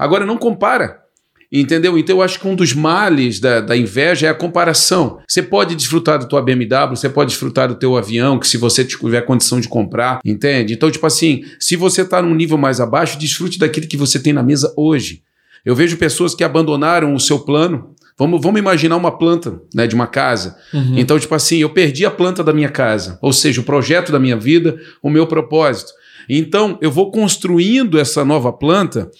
Agora, não compara. Entendeu? Então eu acho que um dos males da, da inveja é a comparação. Você pode desfrutar da tua BMW, você pode desfrutar do teu avião, que se você tiver condição de comprar, entende? Então, tipo assim, se você está num nível mais abaixo, desfrute daquilo que você tem na mesa hoje. Eu vejo pessoas que abandonaram o seu plano. Vamos, vamos imaginar uma planta né, de uma casa. Uhum. Então, tipo assim, eu perdi a planta da minha casa, ou seja, o projeto da minha vida, o meu propósito. Então, eu vou construindo essa nova planta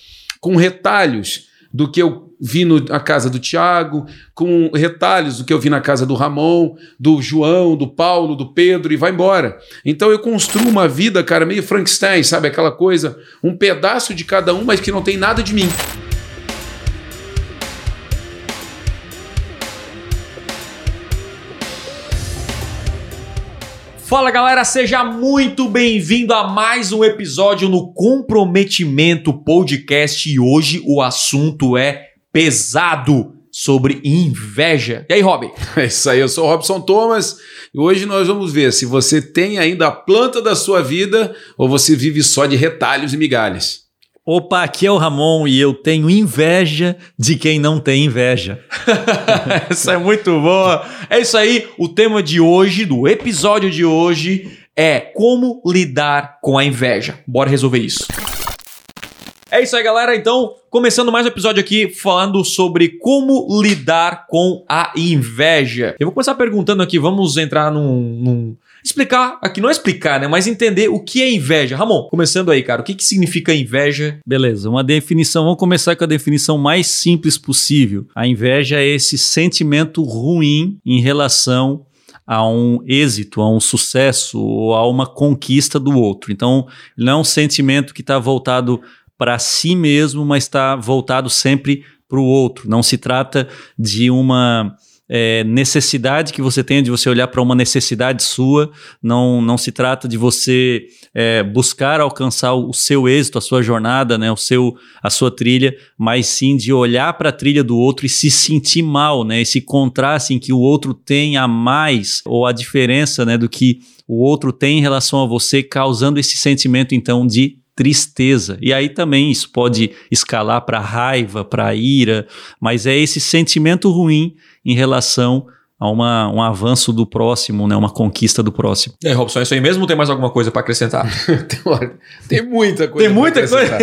com retalhos do que eu vi na casa do Tiago, com retalhos do que eu vi na casa do Ramon, do João, do Paulo, do Pedro e vai embora. Então eu construo uma vida, cara, meio Frankenstein, sabe? Aquela coisa, um pedaço de cada um, mas que não tem nada de mim. Fala galera, seja muito bem-vindo a mais um episódio no Comprometimento Podcast e hoje o assunto é pesado sobre inveja. E aí, Rob? É isso aí, eu sou o Robson Thomas e hoje nós vamos ver se você tem ainda a planta da sua vida ou você vive só de retalhos e migalhas. Opa, aqui é o Ramon e eu tenho inveja de quem não tem inveja. Essa é muito boa. É isso aí. O tema de hoje, do episódio de hoje, é como lidar com a inveja. Bora resolver isso. É isso aí, galera. Então, começando mais um episódio aqui falando sobre como lidar com a inveja. Eu vou começar perguntando aqui, vamos entrar num, num explicar, aqui não é explicar, né? Mas entender o que é inveja. Ramon, começando aí, cara, o que, que significa inveja? Beleza, uma definição, vamos começar com a definição mais simples possível. A inveja é esse sentimento ruim em relação a um êxito, a um sucesso ou a uma conquista do outro. Então, não é um sentimento que está voltado para si mesmo, mas está voltado sempre para o outro. Não se trata de uma é, necessidade que você tenha de você olhar para uma necessidade sua, não, não se trata de você é, buscar alcançar o seu êxito, a sua jornada, né, o seu, a sua trilha, mas sim de olhar para a trilha do outro e se sentir mal, né, esse contraste em que o outro tem a mais ou a diferença né, do que o outro tem em relação a você, causando esse sentimento então de tristeza. E aí também isso pode escalar para raiva, para ira, mas é esse sentimento ruim em relação a uma, um avanço do próximo, né, uma conquista do próximo. Aí, Robson, é isso aí mesmo ou tem mais alguma coisa para acrescentar? tem, tem, muita coisa. Tem muita coisa.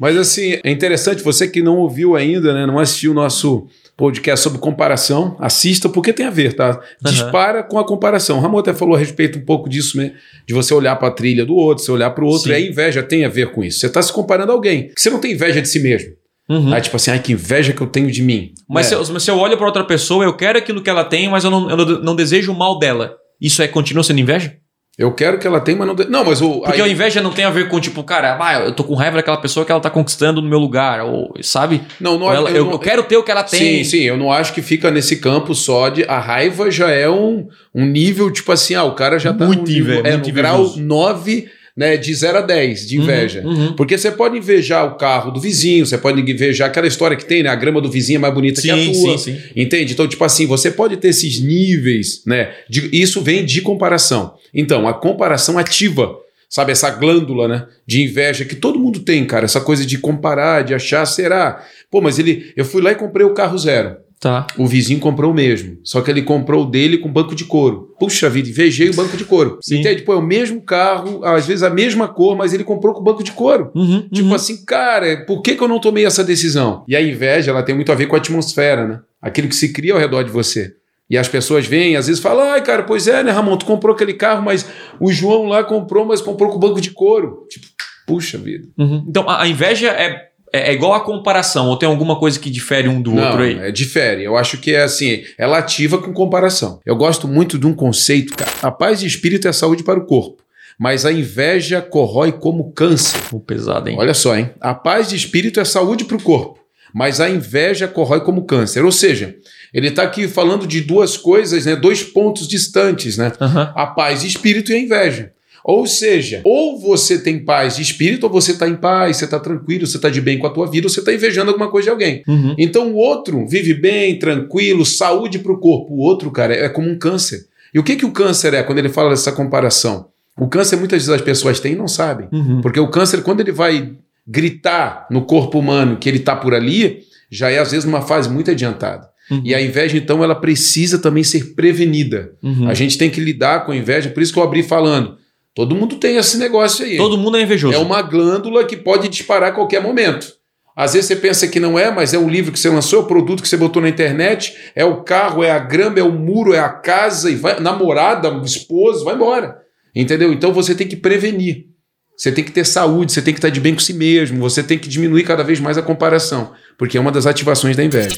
Mas assim, é interessante, você que não ouviu ainda, né, não assistiu o nosso podcast sobre comparação, assista porque tem a ver, tá? Dispara uhum. com a comparação. O Ramon até falou a respeito um pouco disso, né? De você olhar para a trilha do outro, você olhar para o outro, Sim. e a inveja tem a ver com isso. Você está se comparando a alguém. Você não tem inveja de si mesmo. Uhum. Tipo assim, ai, que inveja que eu tenho de mim. Mas, é. se, eu, se eu olho para outra pessoa, eu quero aquilo que ela tem, mas eu não, eu não desejo o mal dela. Isso é continua sendo inveja? Eu quero que ela tenha, mas não. De... Não, mas o. Porque aí... a inveja não tem a ver com, tipo, cara, ah, eu tô com raiva daquela pessoa que ela tá conquistando no meu lugar, ou, sabe? Não, não ela, eu, eu, eu, quero ter o que ela tem. Sim, sim, eu não acho que fica nesse campo só de. A raiva já é um, um nível, tipo assim, ah, o cara já tá muito nível, é, no grau 9 né, de 0 a 10 de uhum, inveja. Uhum, uhum. Porque você pode invejar o carro do vizinho, você pode invejar aquela história que tem, né? A grama do vizinho é mais bonita sim, que a tua. Sim, sim. Entende? Então, tipo assim, você pode ter esses níveis, né? De, isso vem de comparação. Então, a comparação ativa sabe, essa glândula, né, de inveja que todo mundo tem, cara, essa coisa de comparar, de achar, será? Pô, mas ele, eu fui lá e comprei o carro zero. Tá. O vizinho comprou o mesmo. Só que ele comprou o dele com banco de couro. Puxa vida, invejei o banco de couro. Sim. Entende? Pô, é o mesmo carro, às vezes a mesma cor, mas ele comprou com banco de couro. Uhum, tipo uhum. assim, cara, por que, que eu não tomei essa decisão? E a inveja, ela tem muito a ver com a atmosfera, né? Aquilo que se cria ao redor de você. E as pessoas vêm, às vezes falam, ai, cara, pois é, né, Ramon, tu comprou aquele carro, mas o João lá comprou, mas comprou com banco de couro. Tipo, puxa vida. Uhum. Então, a inveja é é, é, igual a comparação, ou tem alguma coisa que difere um do Não, outro aí? É, difere. Eu acho que é assim, ela ativa com comparação. Eu gosto muito de um conceito, cara. A paz de espírito é saúde para o corpo. Mas a inveja corrói como câncer. O pesado, hein? Olha só, hein? A paz de espírito é saúde para o corpo. Mas a inveja corrói como câncer. Ou seja, ele está aqui falando de duas coisas, né? Dois pontos distantes, né? Uhum. A paz de espírito e a inveja. Ou seja, ou você tem paz de espírito, ou você está em paz, você está tranquilo, você está de bem com a tua vida, ou você está invejando alguma coisa de alguém. Uhum. Então o outro vive bem, tranquilo, saúde para o corpo. O outro, cara, é como um câncer. E o que, que o câncer é quando ele fala dessa comparação? O câncer muitas vezes as pessoas têm e não sabem. Uhum. Porque o câncer, quando ele vai gritar no corpo humano que ele está por ali, já é às vezes numa fase muito adiantada. Uhum. E a inveja, então, ela precisa também ser prevenida. Uhum. A gente tem que lidar com a inveja, por isso que eu abri falando. Todo mundo tem esse negócio aí. Todo mundo é invejoso. É uma glândula que pode disparar a qualquer momento. Às vezes você pensa que não é, mas é o livro que você lançou, é o produto que você botou na internet, é o carro, é a grama, é o muro, é a casa, e vai, namorada, esposo, vai embora. Entendeu? Então você tem que prevenir. Você tem que ter saúde, você tem que estar de bem com si mesmo, você tem que diminuir cada vez mais a comparação, porque é uma das ativações da inveja.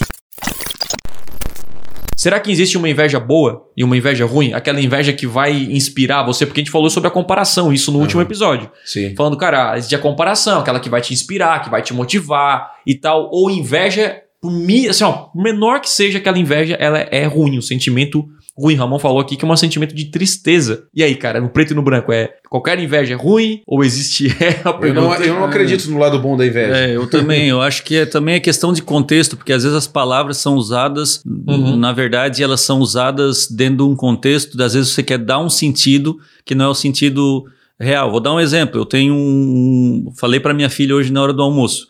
Será que existe uma inveja boa e uma inveja ruim? Aquela inveja que vai inspirar você? Porque a gente falou sobre a comparação, isso no último episódio. Sim. Falando, cara, existe a comparação, aquela que vai te inspirar, que vai te motivar e tal. Ou inveja, por mim, assim, ó, menor que seja aquela inveja, ela é ruim, um sentimento ruim. Ramon falou aqui que é um sentimento de tristeza. E aí, cara, no preto e no branco, é qualquer inveja é ruim ou existe é a Eu não, eu não acredito no lado bom da inveja. É, eu também. Eu acho que é, também é questão de contexto, porque às vezes as palavras são usadas, Uhum. na verdade, elas são usadas dentro de um contexto, às vezes você quer dar um sentido que não é o sentido real. Vou dar um exemplo. Eu tenho um. Falei para minha filha hoje na hora do almoço.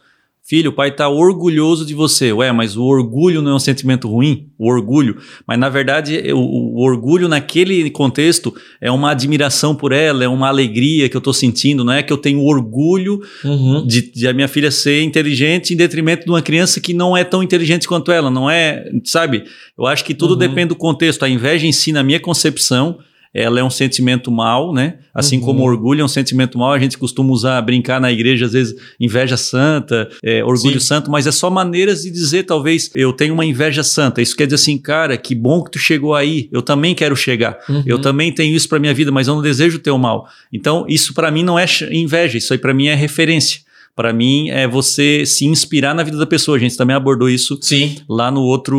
Filho, o pai está orgulhoso de você. Ué, mas o orgulho não é um sentimento ruim? O orgulho. Mas na verdade, o, o orgulho naquele contexto é uma admiração por ela, é uma alegria que eu estou sentindo. Não é que eu tenho orgulho Uhum. de, de a minha filha ser inteligente em detrimento de uma criança que não é tão inteligente quanto ela, não é, sabe? Eu acho que tudo Uhum. depende do contexto. A inveja em si, na minha concepção, ela é um sentimento mal, né? Assim Uhum. como orgulho é um sentimento mal, a gente costuma usar, brincar na igreja, às vezes, inveja santa, é, orgulho Sim. santo, mas é só maneiras de dizer, talvez, eu tenho uma inveja santa. Isso quer dizer assim, cara, que bom que tu chegou aí, eu também quero chegar. Uhum. Eu também tenho isso para minha vida, mas eu não desejo o teu mal. Então, isso para mim não é inveja, isso aí para mim é referência. Para mim é você se inspirar na vida da pessoa. A gente também abordou isso Sim. lá no outro,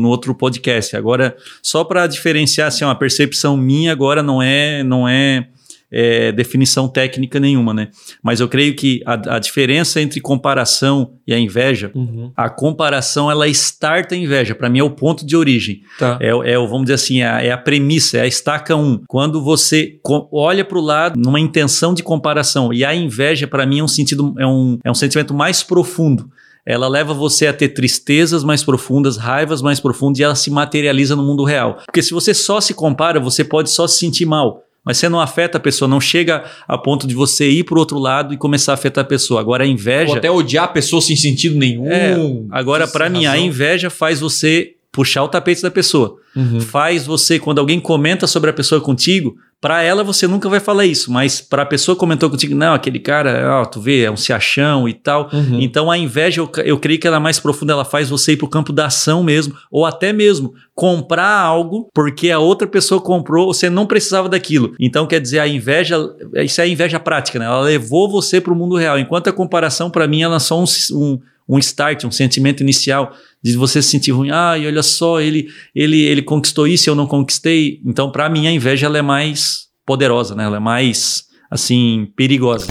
no outro podcast. Agora, só para diferenciar, assim, ó, a percepção minha agora não é, não é, é, definição técnica nenhuma, né? Mas eu creio que a, a diferença entre comparação e a inveja, Uhum. a comparação ela starta a inveja. Para mim é o ponto de origem. Tá. É, o- é vamos dizer assim, é a, é a premissa, é a estaca 1. Quando você olha para o lado numa intenção de comparação, e a inveja, para mim, é um sentido, é um, é um sentimento mais profundo. Ela leva você a ter tristezas mais profundas, raivas mais profundas, e ela se materializa no mundo real. Porque se você só se compara, você pode só se sentir mal. Mas você não afeta a pessoa, não chega a ponto de você ir para o outro lado e começar a afetar a pessoa. Agora a inveja. Ou até odiar a pessoa sem sentido nenhum. É, Agora, para mim, a razão. inveja faz você puxar o tapete da pessoa. Uhum. Faz você, quando alguém comenta sobre a pessoa contigo, para ela você nunca vai falar isso, mas para a pessoa que comentou contigo, não, aquele cara, ó, tu vê, é um se achão e tal. Uhum. Então a inveja, eu, eu creio que ela é mais profunda, ela faz você ir para o campo da ação mesmo, ou até mesmo comprar algo porque a outra pessoa comprou, você não precisava daquilo. Então quer dizer, a inveja, isso é a inveja prática, né? Ela levou você para o mundo real, enquanto a comparação, para mim, ela é só um, um, um start, um sentimento inicial de você se sentir ruim. Ah, e olha só, ele, ele, ele conquistou isso e eu não conquistei. Então, para mim, a inveja ela é mais poderosa, né? Ela é mais, assim, perigosa.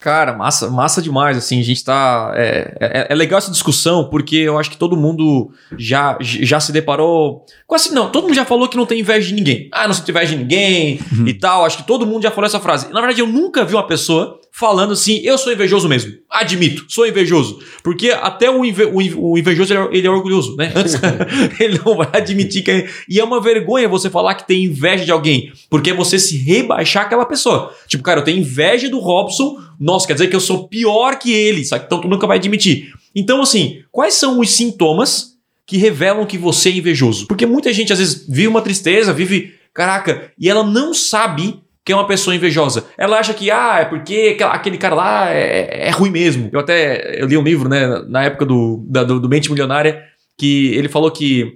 Cara, massa, massa demais, assim, a gente tá... É, é, é legal essa discussão, porque eu acho que todo mundo já, já se deparou... Quase não, todo mundo já falou que não tem inveja de ninguém. Ah, não sinto inveja de ninguém e tal, acho que todo mundo já falou essa frase. Na verdade, eu nunca vi uma pessoa falando assim, eu sou invejoso mesmo. Admito, sou invejoso. Porque até o, inve o, inve o invejoso, ele é, ele é orgulhoso, né? Antes, ele não vai admitir que... É, e é uma vergonha você falar que tem inveja de alguém, porque é você se rebaixar aquela pessoa. Tipo, cara, eu tenho inveja do Robson, nossa, quer dizer que eu sou pior que ele, sabe? Então tu nunca vai admitir. Então, assim, quais são os sintomas que revelam que você é invejoso? Porque muita gente, às vezes, vive uma tristeza, vive... Caraca, e ela não sabe que é uma pessoa invejosa. Ela acha que, ah, é porque aquele cara lá é, é ruim mesmo. Eu até eu li um livro, né, na época do, da- do, do Mente Milionária, que ele falou que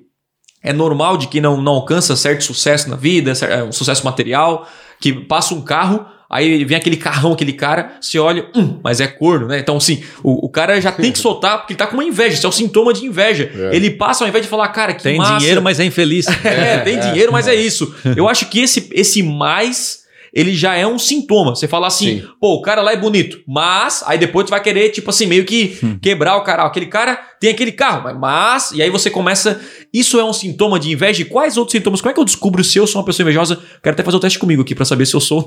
é normal de quem não, não alcança certo sucesso na vida, é, um sucesso material, que passa um carro, aí vem aquele carrão, aquele cara, você olha, hum, mas é corno, né? Então, assim, o, o cara já tem que soltar, porque ele tá com uma inveja, isso é um sintoma de inveja. É. Ele passa ao invés de falar, cara, que Tem massa. dinheiro, mas é infeliz. É, tem dinheiro, mas é isso. Eu acho que esse, esse mais, ele já é um sintoma. Você fala assim, Sim. pô, o cara lá é bonito, mas aí depois tu vai querer, tipo assim, meio que quebrar o cara. Ó, Aquele cara tem aquele carro, mas-. E aí você começa. Isso é um sintoma de inveja? E quais outros sintomas? Como é que eu descubro se eu sou uma pessoa invejosa? Quero até fazer o teste comigo aqui pra saber se eu sou. ou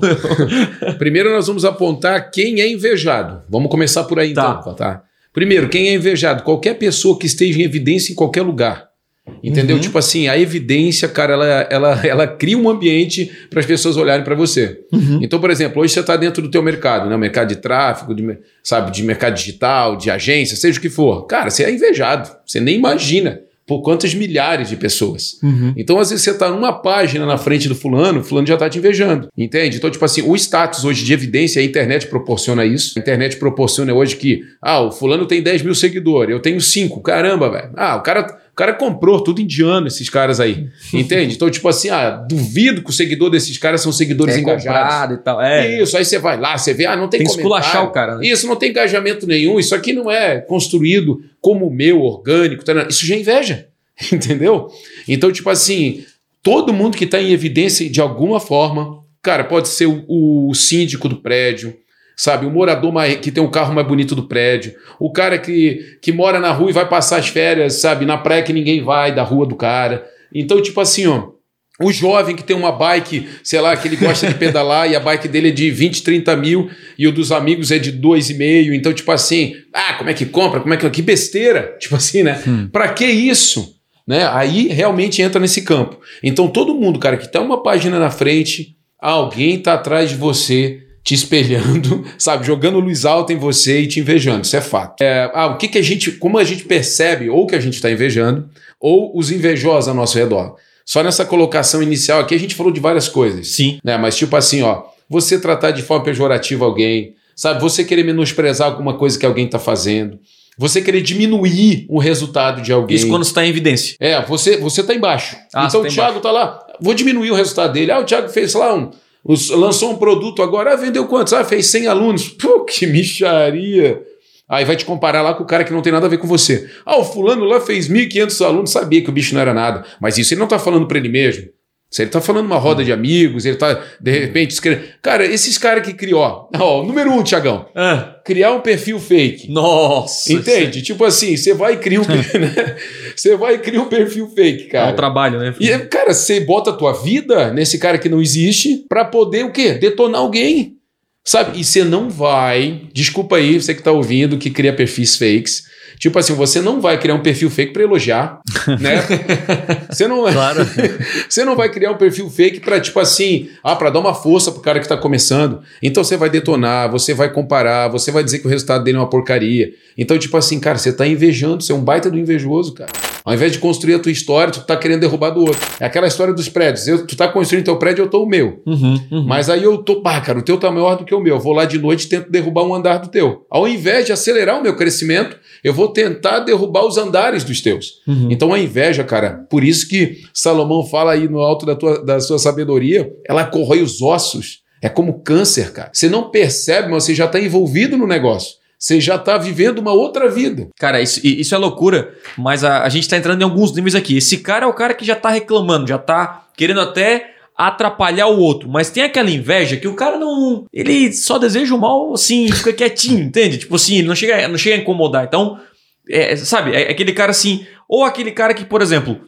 não. Primeiro nós vamos apontar quem é invejado. Vamos começar por aí Tá. então, tá? Primeiro, quem é invejado? Qualquer pessoa que esteja em evidência em qualquer lugar. Entendeu? Uhum. Tipo assim, a evidência, cara, ela, ela, ela cria um ambiente para as pessoas olharem para você. Uhum. Então, por exemplo, hoje você está dentro do teu mercado, né? O mercado de tráfego, de, sabe, de mercado digital, de agência, seja o que for. Cara, você é invejado. Você nem imagina por quantas milhares de pessoas. Então, às vezes, você está numa página na frente do fulano, o fulano já está te invejando. Entende? Então, tipo assim, o status hoje de evidência, a internet proporciona isso. A internet proporciona hoje que, ah, o fulano tem 10 mil seguidores, eu tenho 5. Caramba, velho. Ah, o cara. O cara comprou tudo indiano, esses caras aí. Entende? Então, tipo assim, ah, duvido que o seguidor desses caras são seguidores É engajados. e tal. É. Isso, aí você vai lá, você vê, ah, não tem, Tem comentário. o cara, né? Isso, não tem engajamento nenhum, isso aqui não é construído como o meu, orgânico, tá, isso já é inveja, entendeu? Então, tipo assim, todo mundo que está em evidência de alguma forma, cara, pode ser o, o síndico do prédio, sabe, o morador mais, que tem o carro mais bonito do prédio, o cara que, que mora na rua e vai passar as férias, sabe, na praia que ninguém vai, da rua do cara. Então, tipo assim, ó, o jovem que tem uma bike, sei lá, que ele gosta de pedalar e a bike dele é de 20, 30 mil e o dos amigos é de 2,5. Então, tipo assim, ah, como é que compra? Como é que. Que besteira! Tipo assim, né? Pra que isso? Né? Aí realmente entra nesse campo. Então, todo mundo, cara, que tá uma página na frente, alguém tá atrás de você. Te espelhando, sabe, jogando luz alta em você e te invejando, isso é fato. É, ah, o que, que a gente, como a gente percebe, ou que a gente está invejando, ou os invejosos ao nosso redor. Só nessa colocação inicial aqui a gente falou de várias coisas. Sim. Né? Mas tipo assim, ó, você tratar de forma pejorativa alguém, sabe? Você querer menosprezar alguma coisa que alguém está fazendo, você querer diminuir o resultado de alguém. Isso quando você tá em evidência. É, você, você tá embaixo. Ah, então você o tá Thiago tá lá, vou diminuir o resultado dele. Ah, o Thiago fez lá um. Os- lançou um produto agora, ah, vendeu quantos? Ah, fez 100 alunos. Pô, que micharia. Aí vai te comparar lá com o cara que não tem nada a ver com você. Ah, o fulano lá fez 1.500 alunos, sabia que o bicho não era nada. Mas isso ele não tá falando para ele mesmo. Se ele tá falando uma roda de amigos, ele tá, de repente, escrevendo. Cara, esses caras que criou, ó, ó, número um, Tiagão, Ah, criar um perfil fake. nossa. Entende? Tipo assim, você vai e cria um, né? Você vai e cria um perfil fake, É cara. um trabalho, né? E, cara, você bota a tua vida nesse cara que não existe pra poder o quê? Detonar alguém. Sabe? E você não vai. Desculpa aí, você que tá ouvindo, que cria perfis fakes. Tipo assim, você não vai criar um perfil fake pra elogiar, né? Você não, Claro. você não vai criar um perfil fake pra, tipo assim, ah, pra dar uma força pro cara que tá começando. Então você vai detonar, você vai comparar, você vai dizer que o resultado dele é uma porcaria. Então, tipo assim, cara, você tá invejando, você é um baita do invejoso, cara. Ao invés de construir a tua história, tu tá querendo derrubar do outro. É aquela história dos prédios. Eu, tu tá construindo teu prédio, eu tô o meu. Uhum, uhum. Mas aí eu tô, pá, cara, o teu tá maior do que o meu. Eu vou lá de noite e tento derrubar um andar do teu. Ao invés de acelerar o meu crescimento, eu vou tentar derrubar os andares dos teus. Uhum. Então a inveja, cara, por isso que Salomão fala aí no alto da, tua, da sua sabedoria, ela corrói os ossos. É como câncer, cara. Você não percebe, mas você já está envolvido no negócio. Você já está vivendo uma outra vida. Cara, isso, isso é loucura, mas a, a gente tá entrando em alguns níveis aqui. Esse cara é o cara que já tá reclamando, já tá querendo até atrapalhar o outro, mas tem aquela inveja que o cara não. Ele só deseja o mal assim, fica quietinho, entende? Tipo assim, ele não chega, não chega a incomodar. Então, é, sabe, é aquele cara assim, ou aquele cara que, por exemplo.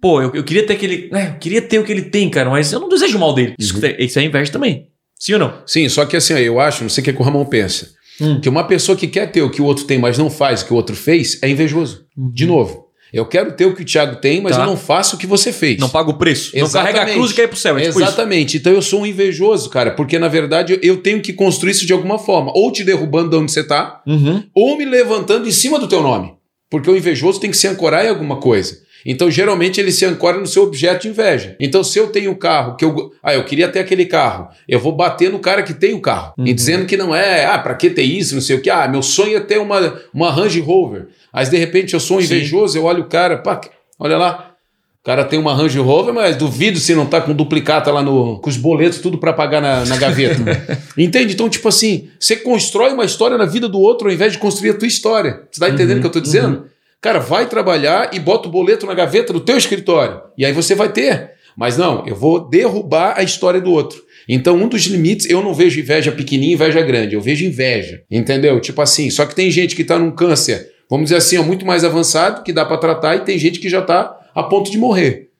Pô, eu, eu queria ter aquele. né, eu queria ter o que ele tem, cara, mas eu não desejo mal dele. Isso, isso é inveja também. Sim ou não? Sim, só que assim, eu acho, não sei o que, que o Ramon pensa, Hum. que uma pessoa que quer ter o que o outro tem, mas não faz o que o outro fez, é invejoso. De novo. Eu quero ter o que o Thiago tem, mas Uhum. Tá. eu não faço o que você fez. Não paga o preço. Não Exatamente. carrega a cruz e quer ir pro céu. É tipo isso. Exatamente. Então eu sou um invejoso, cara, porque na verdade eu- tenho que construir isso de alguma forma, ou te derrubando de onde você tá, Uhum. ou me levantando em cima do teu nome. Porque o invejoso tem que se ancorar em alguma coisa. Então, geralmente, ele se ancora no seu objeto de inveja. Então, se eu tenho um carro que eu. Ah, eu queria ter aquele carro. Eu vou bater no cara que tem o carro. E dizendo que não é, ah, pra que ter isso? Não sei o que. Ah, meu sonho é ter uma, uma Range Rover. Mas de repente eu sou um Sim. invejoso, eu olho o cara, pá, olha lá. O cara tem uma Range Rover, mas duvido se não tá com duplicata lá no. com os boletos tudo pra pagar na, na gaveta. Entende? Então, tipo assim, você constrói uma história na vida do outro ao invés de construir a tua história. Você tá entendendo o que eu tô dizendo? Cara, vai trabalhar e bota o boleto na gaveta do teu escritório. E aí você vai ter. Mas não, eu vou derrubar a história do outro. Então, um dos limites, eu não vejo inveja pequenininha e inveja grande, eu vejo inveja, entendeu? Tipo assim, só que tem gente que tá num câncer, vamos dizer assim, ó, muito mais avançado, que dá para tratar, e tem gente que já tá a ponto de morrer.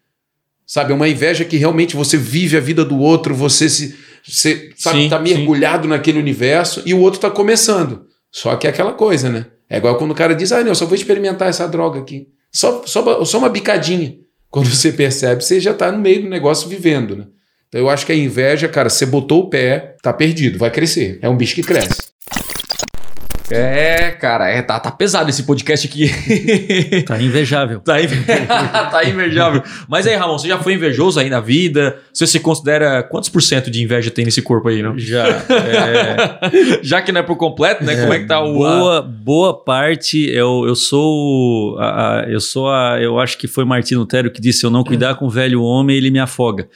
Sabe, é uma inveja que realmente você vive a vida do outro, você se você sabe, Sim, tá mergulhado naquele universo e o outro tá começando. Só que é aquela coisa, né? É igual quando o cara diz: "Ah, não, só vou experimentar essa droga aqui". Só só, só uma bicadinha. Quando você percebe, você já tá no meio do negócio vivendo, né? Então eu acho que a inveja, cara, você botou o pé, tá perdido, vai crescer. É um bicho que cresce. É, cara, é, tá, tá pesado esse podcast aqui. Tá invejável. tá, inve- tá invejável. Mas aí, Ramon, você já foi invejoso aí na vida? Você se considera quantos por cento de inveja tem nesse corpo aí, não? Já. é, Já que não é por completo, né? Como é que tá o. boa, boa parte. Eu, eu sou. a- a- eu sou a. Eu acho que foi Martino Lutero que disse: se eu não cuidar com o velho homem, ele me afoga.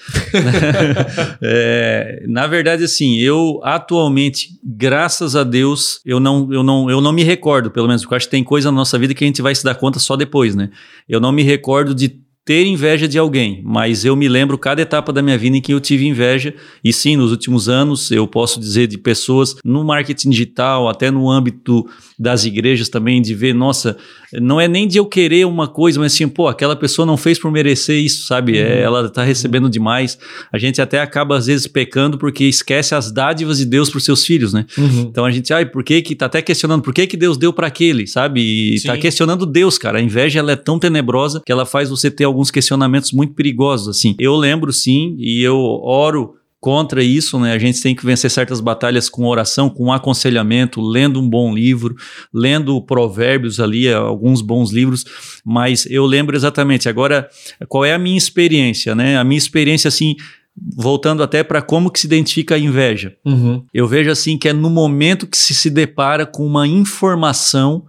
É, na verdade, assim, eu atualmente, graças a Deus, eu não, eu, não, eu não me recordo, pelo menos, porque eu acho que tem coisa na nossa vida que a gente vai se dar conta só depois, né? Eu não me recordo de ter inveja de alguém, mas eu me lembro cada etapa da minha vida em que eu tive inveja, e sim, nos últimos anos eu posso dizer de pessoas no marketing digital, até no âmbito das igrejas também, de ver, nossa, não é nem de eu querer uma coisa, mas assim, pô, aquela pessoa não fez por merecer isso, sabe? É, ela tá recebendo demais. A gente até acaba às vezes pecando porque esquece as dádivas de Deus para seus filhos, né? Uhum. Então a gente, ai, por que que tá até questionando, por que que Deus deu para aquele, sabe? E Sim. tá questionando Deus, cara. A inveja ela é tão tenebrosa que ela faz você ter alguns questionamentos muito perigosos, assim. Eu lembro sim, e eu oro contra isso, né? A gente tem que vencer certas batalhas com oração, com aconselhamento, lendo um bom livro, lendo provérbios ali, alguns bons livros, mas eu lembro exatamente. Agora, qual é a minha experiência, né? A minha experiência, assim, voltando até para como que se identifica a inveja. Uhum. Eu vejo assim que é no momento que se se depara com uma informação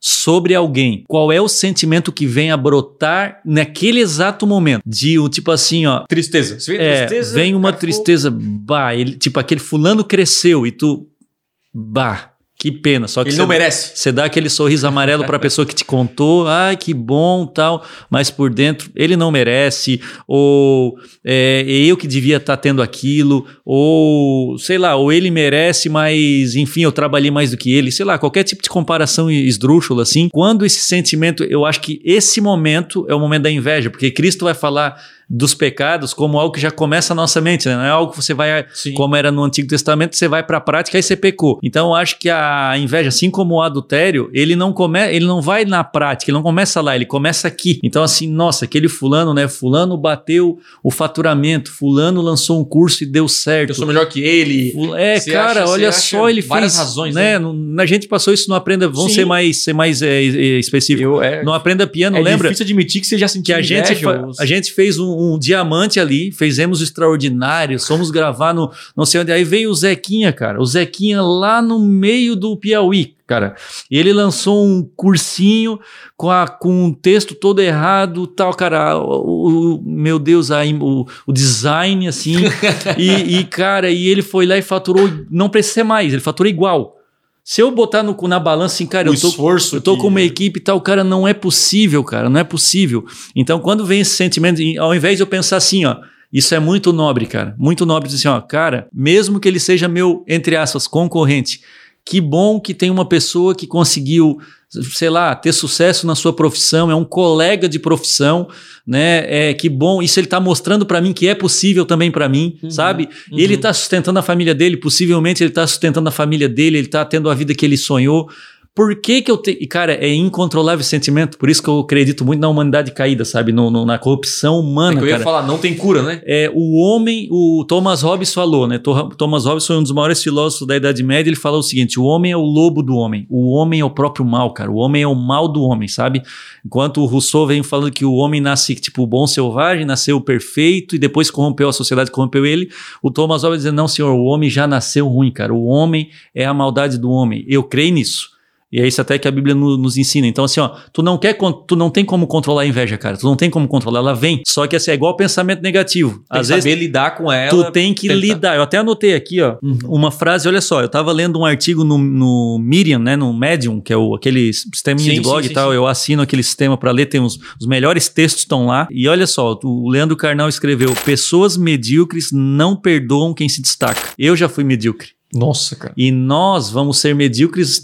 sobre alguém. Qual é o sentimento que vem a brotar naquele exato momento? De o tipo assim, ó, Tristeza. Você vê é, tristeza? vem uma cara, ficou- tristeza, bah, ele, tipo aquele fulano cresceu e tu, bah, que pena. Só que Ele não merece. você dá aquele sorriso amarelo para a pessoa que te contou, ai que bom, tal, mas por dentro ele não merece, ou é, é eu que devia estar tendo aquilo, ou sei lá, ou ele merece, mas enfim, eu trabalhei mais do que ele, sei lá, qualquer tipo de comparação esdrúxula assim. Quando esse sentimento, eu acho que esse momento é o momento da inveja, porque Cristo vai falar dos pecados como algo que já começa na nossa mente, né? não é algo que você vai Sim. como era no Antigo Testamento, você vai para a prática e você pecou. Então eu acho que a inveja, assim como o adultério, ele não come, ele não vai na prática, ele não começa lá, ele começa aqui. Então assim, nossa, aquele fulano, né? Fulano bateu o faturamento, fulano lançou um curso e deu certo. Eu sou melhor que ele. É, cara, acha- olha só, ele várias fez, razões, né? né? Não- A gente passou isso no Aprenda, vamos Sim. ser mais, ser mais é, é, específico. Eu, é, No Aprenda Piano, é lembra? difícil admitir que você já sentiu que a gente, inveja, fa- os- a gente fez um, um diamante ali, fizemos o extraordinário, fomos gravar no não sei onde. Aí veio o Zequinha, cara. O Zequinha lá no meio do Piauí, cara. E ele lançou um cursinho com, a, com um texto todo errado, tal, cara. O, o- meu Deus, a, o, o design, assim. e, e, cara, e ele foi lá e faturou, não precisa ser mais, ele faturou igual. Se eu botar no, na balança assim, cara, o eu tô, esforço. eu tô que- com uma equipe e tal, cara, não é possível, cara, não é possível. Então, quando vem esse sentimento, ao invés de eu pensar assim, ó, isso é muito nobre, cara, muito nobre dizer assim, ó, cara, mesmo que ele seja meu, entre aspas, concorrente, que bom que tem uma pessoa que conseguiu, sei lá, ter sucesso na sua profissão, é um colega de profissão, né? É que bom, isso ele tá mostrando para mim que é possível também para mim, Uhum, sabe? uhum. Ele tá sustentando a família dele, possivelmente ele tá sustentando a família dele, ele tá tendo a vida que ele sonhou. Por que que eu tenho... Cara, é incontrolável esse sentimento, por isso que eu acredito muito na humanidade caída, sabe? No, no- na corrupção É humana, que eu ia cara. falar, não tem cura, né? É, o homem, o Thomas Hobbes falou, né? Thomas Hobbes foi um dos maiores filósofos da Idade Média. Ele falou o seguinte: o homem é o lobo do homem, o homem é o próprio mal, cara. O homem é o mal do homem, sabe? Enquanto o Rousseau vem falando que o homem nasce tipo bom selvagem, nasceu perfeito e depois corrompeu a sociedade, corrompeu ele. O Thomas Hobbes diz: não, senhor, o homem já nasceu ruim, cara. O homem é a maldade do homem. Eu creio nisso. E é isso até que a Bíblia no- nos ensina. Então, assim, ó, tu não quer, tu não tem como controlar a inveja, cara. Tu não tem como controlar, ela vem. Só que assim, é igual pensamento negativo. Tem Às que vezes saber lidar com ela. tu tem que tentar. lidar. Eu até anotei aqui, ó, Uhum. uma frase, olha só, eu tava lendo um artigo no, no Medium, né, no Medium, que é o, aquele sisteminha Sim, de blog sim, e tal, sim. eu assino aquele sistema para ler, tem uns, os melhores textos estão lá. E olha só, o Leandro Carnal escreveu: "Pessoas medíocres não perdoam quem se destaca". Eu já fui medíocre. Nossa, cara. E nós vamos ser medíocres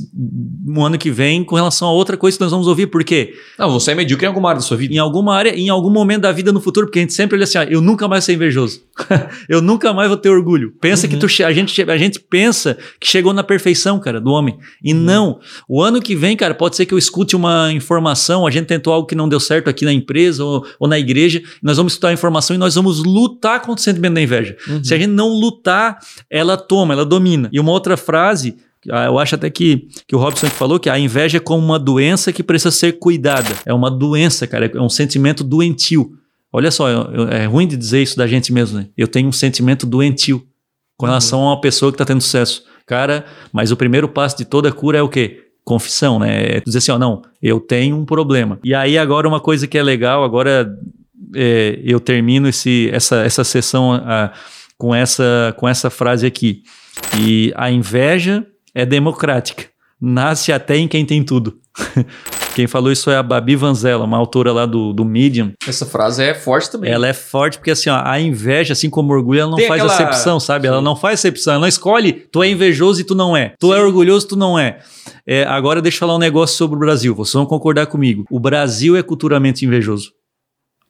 no ano que vem com relação a outra coisa que nós vamos ouvir, por quê? Não, você é medíocre em alguma área da sua vida. Em alguma área, em algum momento da vida no futuro, porque a gente sempre olha assim, ah, eu nunca mais vou ser invejoso. eu nunca mais vou ter orgulho. Pensa Uhum. que tu, a, gente, a gente pensa que chegou na perfeição, cara, do homem. E Uhum. não. O ano que vem, cara, pode ser que eu escute uma informação, a gente tentou algo que não deu certo aqui na empresa ou, ou na igreja, nós vamos escutar a informação e nós vamos lutar contra o sentimento da inveja. Uhum. Se a gente não lutar, ela toma, ela domina. E uma outra frase, ah, eu acho até que, que o Robson falou que a inveja é como uma doença que precisa ser cuidada. É uma doença, cara, é um sentimento doentio. Olha só, é ruim de dizer isso da gente mesmo, né? Eu tenho um sentimento doentio com relação a uma pessoa que está tendo sucesso. Cara, mas o primeiro passo de toda cura é o quê? Confissão, né? É dizer assim, ó, não, eu tenho um problema. E aí agora uma coisa que é legal, agora é, eu termino esse, essa, essa sessão ah, com, essa, com essa frase aqui. E a inveja é democrática. Nasce até em quem tem tudo. Quem falou isso é a Babi Vanzella, uma autora lá do, do Medium. Essa frase é forte também. Ela é forte porque assim, ó, a inveja, assim como o orgulho, ela não Tem faz aquela- acepção, sabe? Ela Sim. não faz acepção, ela não escolhe, tu é invejoso e tu não é. Tu é orgulhoso, tu não é. É, agora deixa eu falar um negócio sobre o Brasil, vocês vão concordar comigo. O Brasil é culturalmente invejoso.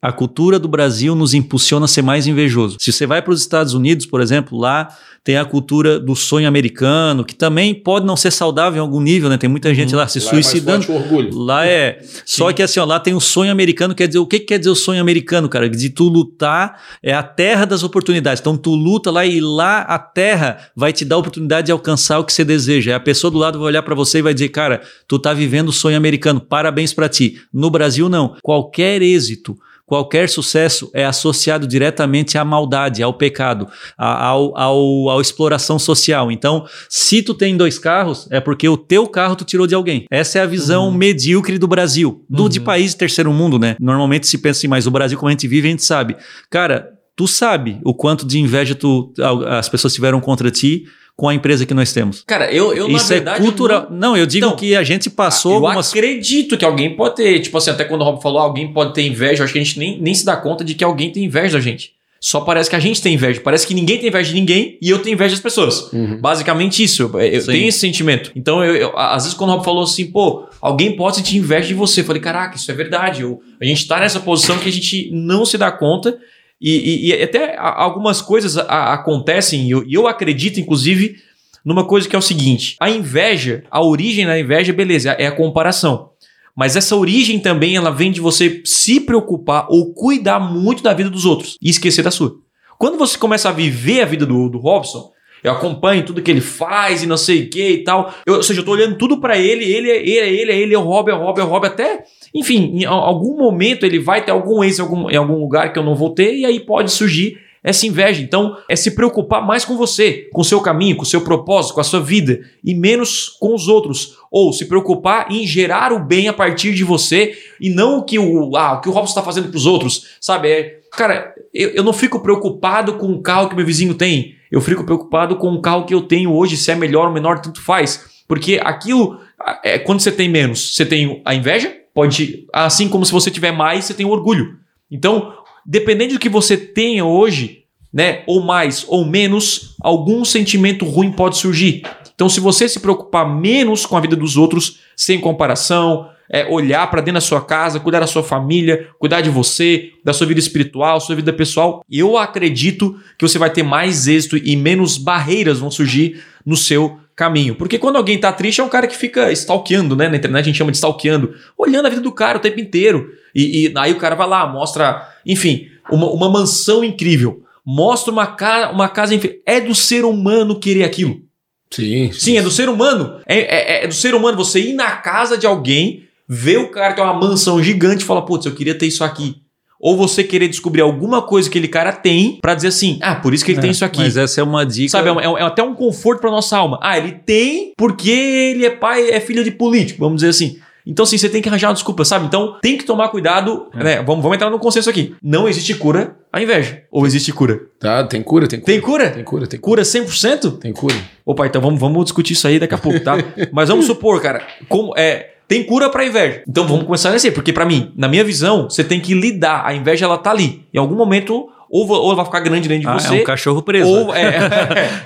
A cultura do Brasil nos impulsiona a ser mais invejoso. Se você vai para os Estados Unidos, por exemplo, lá tem a cultura do sonho americano, que também pode não ser saudável em algum nível, né? Tem muita gente lá se Lá é mais suicidando. forte o orgulho. Lá é. Só que assim, ó, lá tem o sonho americano, quer dizer, o que, que quer dizer o sonho americano, cara? De tu lutar é a terra das oportunidades. Então tu luta lá e lá a terra vai te dar a oportunidade de alcançar o que você deseja. A pessoa do lado vai olhar pra você e vai dizer, cara, tu tá vivendo o sonho americano, parabéns pra ti. No Brasil, não. Qualquer êxito. Qualquer sucesso é associado diretamente à maldade, ao pecado, a- ao, ao, à exploração social. Então, se tu tem dois carros, é porque o teu carro tu tirou de alguém. Essa é a visão medíocre do Brasil, do de país terceiro mundo, né? Normalmente se pensa assim, mas o Brasil como a gente vive, a gente sabe. Cara, tu sabe o quanto de inveja tu, as pessoas tiveram contra ti com a empresa que nós temos. Cara, eu, eu Isso na verdade. é cultural. eu Não, eu digo Então, que a gente passou eu algumas acredito que alguém pode ter. Tipo assim, até quando o Rob falou, alguém pode ter inveja. Acho que a gente nem, nem se dá conta de que alguém tem inveja da gente. Só parece que a gente tem inveja. Parece que ninguém tem inveja de ninguém e eu tenho inveja das pessoas. Uhum. Basicamente isso. Eu, eu Sim. tenho esse sentimento. Então, eu, eu- às vezes, quando o Rob falou assim, pô, alguém pode sentir inveja de você. Eu falei, caraca, isso é verdade. Eu, a gente tá nessa posição que a gente não se dá conta. E, e- e até algumas coisas a- acontecem, e eu, eu acredito, inclusive, numa coisa que é o seguinte: a inveja, a origem da inveja, beleza, é a comparação. Mas essa origem também ela vem de você se preocupar ou cuidar muito da vida dos outros e esquecer da sua. Quando você começa a viver a vida do, do Robson, eu acompanho tudo que ele faz e não sei o que e tal. Eu, ou seja, eu tô olhando tudo pra ele, ele é ele, é ele, é ele, é o Rob, é o Rob, é o Rob, até. Enfim, em algum momento ele vai ter algum ex algum, em algum lugar que eu não vou ter, e aí pode surgir essa inveja. Então, é se preocupar mais com você, com o seu caminho, com o seu propósito, com a sua vida, e menos com os outros. Ou se preocupar em gerar o bem a partir de você e não o que o, ah, o, que o Robson está fazendo para os outros. Sabe? É, cara, eu, eu não fico preocupado com o carro que meu vizinho tem. Eu fico preocupado com o carro que eu tenho hoje, se é melhor ou menor, tanto faz. Porque aquilo, é, quando você tem menos, você tem a inveja, pode. Assim como se você tiver mais, você tem orgulho. Então, dependendo do que você tenha hoje, né, ou mais ou menos, algum sentimento ruim pode surgir. Então, se você se preocupar menos com a vida dos outros, sem comparação, é, olhar para dentro da sua casa, cuidar da sua família, cuidar de você, da sua vida espiritual, sua vida pessoal, eu acredito que você vai ter mais êxito e menos barreiras vão surgir no seu caminho. Porque quando alguém tá triste, é um cara que fica stalkeando, né? Na internet a gente chama de stalkeando, olhando a vida do cara o tempo inteiro. E, e aí o cara vai lá, mostra, enfim, uma, uma mansão incrível. Mostra uma, ca uma casa incrível. É do ser humano querer aquilo. Sim. Sim, é do ser humano. É, é- é do ser humano você ir na casa de alguém, ver o cara que é uma mansão gigante e falar, putz, eu queria ter isso aqui. Ou você querer descobrir alguma coisa que aquele cara tem pra dizer assim, ah, por isso que ele tem isso aqui. Mas essa é uma dica. Sabe, é, um- é é até um conforto pra nossa alma. Ah, ele tem porque ele é pai, é filho de político, vamos dizer assim. Então, assim, você tem que arranjar uma desculpa, sabe? Então, tem que tomar cuidado, É. né? Vamos, vamos entrar no consenso aqui. Não existe cura à inveja. Ou existe cura? Tá, tem cura, tem cura. Tem cura? Tem cura, tem cura. Cura 100%? Tem cura. Opa, então vamos, vamos discutir isso aí daqui a pouco, tá? Mas vamos supor, cara, como é. Tem cura pra inveja. Então vamos começar nesse, porque pra mim, na minha visão, você tem que lidar. A inveja ela tá ali. Em algum momento, ou, ou ela vai ficar grande dentro de Ah, você. é um cachorro preso. ou é,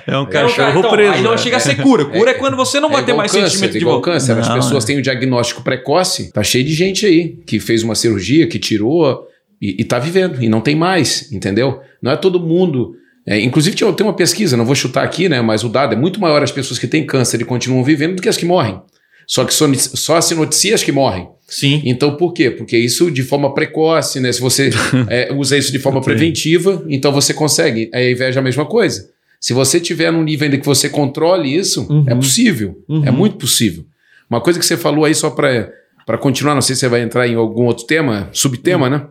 É um É um cachorro cara- então, preso. Aí não é. chega a ser cura. Cura é, quando você não vai ter igual mais câncer, sentimento de igual volta. câncer. As Não, pessoas é. têm o diagnóstico precoce. Tá cheio de gente aí que fez uma cirurgia, que tirou e, e tá vivendo. E não tem mais, entendeu? Não é todo mundo. é, inclusive, tem uma pesquisa, não vou chutar aqui, né? Mas o dado é muito maior as pessoas que têm câncer e continuam vivendo do que as que morrem. Só que só, se noticia as que morrem. Sim. Então, por quê? Porque isso de forma precoce, né? Se você é, usa isso de forma preventiva, então você consegue. A inveja é a mesma coisa. Se você tiver num nível ainda que você controle isso, Uhum. é possível. Uhum. É muito possível. Uma coisa que você falou aí, só para continuar, não sei se você vai entrar em algum outro tema, subtema, Uhum. né?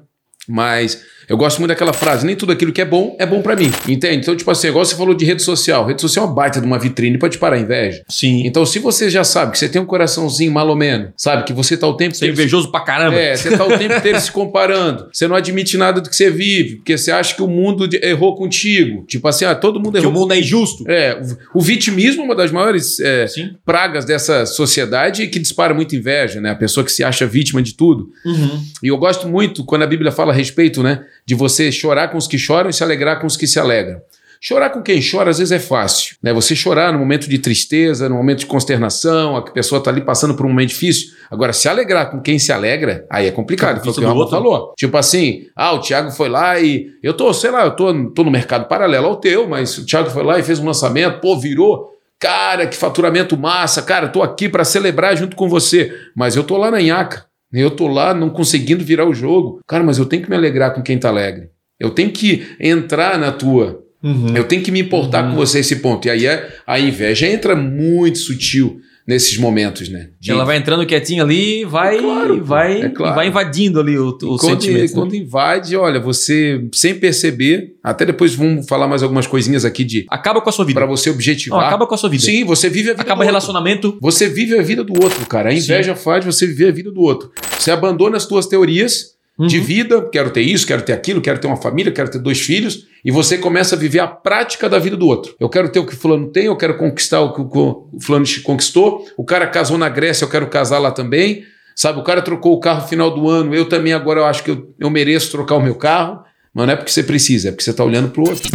Mas eu gosto muito daquela frase: nem tudo aquilo que é bom é bom para mim. Entende? Então, tipo assim, igual você falou de rede social. Rede social é uma baita de uma vitrine para te parar a inveja. Sim. Então, se você já sabe que você tem um coraçãozinho malomeno, sabe? Que você tá o tempo Você é invejoso pra caramba. é, você tá o tempo inteiro se comparando. Você não admite nada do que você vive, porque você acha que o mundo errou contigo. Tipo assim, ah, todo mundo que errou. o mundo é injusto. É, o, vitimismo é uma das maiores é, pragas dessa sociedade que dispara muita inveja, né? A pessoa que se acha vítima de tudo. Uhum. E eu gosto muito quando a Bíblia fala a respeito, né? De você chorar com os que choram e se alegrar com os que se alegram. Chorar com quem chora às vezes é fácil, né? Você chorar no momento de tristeza, no momento de consternação, a pessoa está ali passando por um momento difícil. Agora, se alegrar com quem se alegra, aí é complicado. Foi o que o Ramon falou. Tipo assim, ah, o Thiago foi lá e eu tô, sei lá, eu tô, tô no mercado paralelo ao teu, mas o Thiago foi lá e fez um lançamento, pô, virou. Cara, que faturamento massa, cara, tô aqui para celebrar junto com você, mas eu tô lá na Inhaca. Eu tô lá não conseguindo virar o jogo. Cara, mas eu tenho que me alegrar com quem tá alegre. Eu tenho que entrar na tua. Uhum. Eu tenho que me importar com você esse ponto. E aí a, a inveja entra muito sutil nesses momentos, né? De- Ela vai entrando quietinha ali, vai, É claro, vai, é claro. e vai invadindo ali o, o quando, sentimento. né? quando invade, olha, você sem perceber, até depois vamos falar mais algumas coisinhas aqui de Acaba com a sua vida. para você Não, objetivar. acaba com a sua vida. Sim, você vive a vida acaba do outro. relacionamento. Você vive a vida do outro, cara. A inveja faz você viver a vida do outro. Você abandona as tuas teorias de Uhum. vida, quero ter isso, quero ter aquilo, quero ter uma família, quero ter dois filhos, e você começa a viver a prática da vida do outro. Eu quero ter o que o fulano tem, eu quero conquistar o que o o fulano conquistou. O cara casou na Grécia, eu quero casar lá também. Sabe, o cara trocou o carro no final do ano, eu também agora eu acho que eu, eu mereço trocar o meu carro. Mas não é porque você precisa, é porque você está olhando pro outro.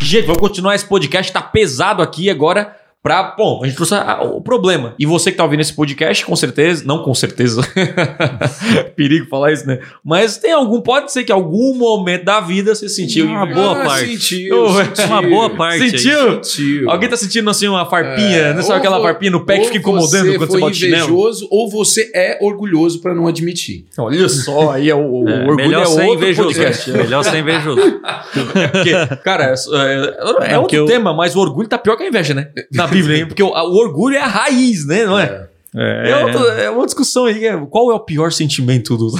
Gente, vamos continuar esse podcast, tá pesado aqui agora. Pra, bom, a gente trouxe a- o problema. E você que tá ouvindo esse podcast, com certeza, não com certeza, perigo falar isso, né? Mas tem algum, pode ser que em algum momento da vida você sentiu. Uma boa Ah, parte. sentiu, Oh, sentiu. Uma boa parte. Sentiu? Sentiu. Alguém tá sentindo assim uma farpinha, É, não sabe aquela farpinha no pé que fica incomodando você quando você bota chinelo? invejoso ou você é orgulhoso para não admitir. Olha só, aí é o, o É, orgulho melhor é ser outro invejoso. podcast. Melhor ser invejoso. Porque, cara, é, é Não, outro tema, mas o orgulho tá pior que a inveja, né? Na Bíblia, hein? Porque o, o orgulho é a raiz, né? Não é? É, É, outra- é uma discussão aí. é, Qual é o pior sentimento do.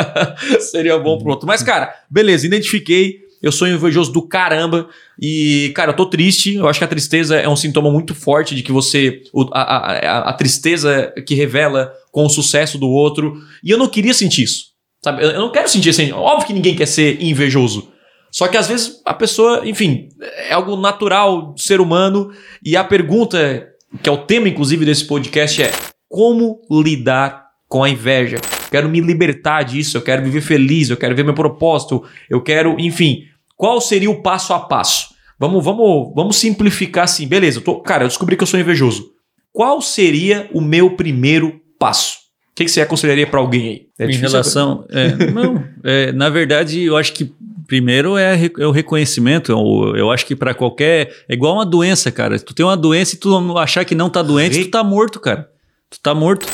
Seria bom pro outro. Mas, cara, beleza, identifiquei. Eu sou invejoso do caramba. E, cara, eu tô triste. Eu acho que a tristeza é um sintoma muito forte de que você. a, a- a- tristeza que revela com o sucesso do outro. E eu não queria sentir isso. Sabe? Eu eu não quero sentir assim. Óbvio que ninguém quer ser invejoso. Só que às vezes a pessoa, enfim, é algo natural do ser humano. E a pergunta, que é o tema inclusive desse podcast, é como lidar com a inveja? Quero me libertar disso, eu quero viver feliz, eu quero ver meu propósito, eu quero, enfim, qual seria o passo a passo? Vamos, vamos, vamos simplificar assim, beleza? Eu tô, cara, eu descobri que eu sou invejoso. Qual seria o meu primeiro passo? O que, que você aconselharia para alguém aí? É em relação. é, não, é, na verdade, eu acho que primeiro é, é o reconhecimento. Eu, eu acho que para qualquer. É igual uma doença, cara. Tu tem uma doença e tu achar que não tá doente, Re- tu tá morto, cara. Tu tá morto.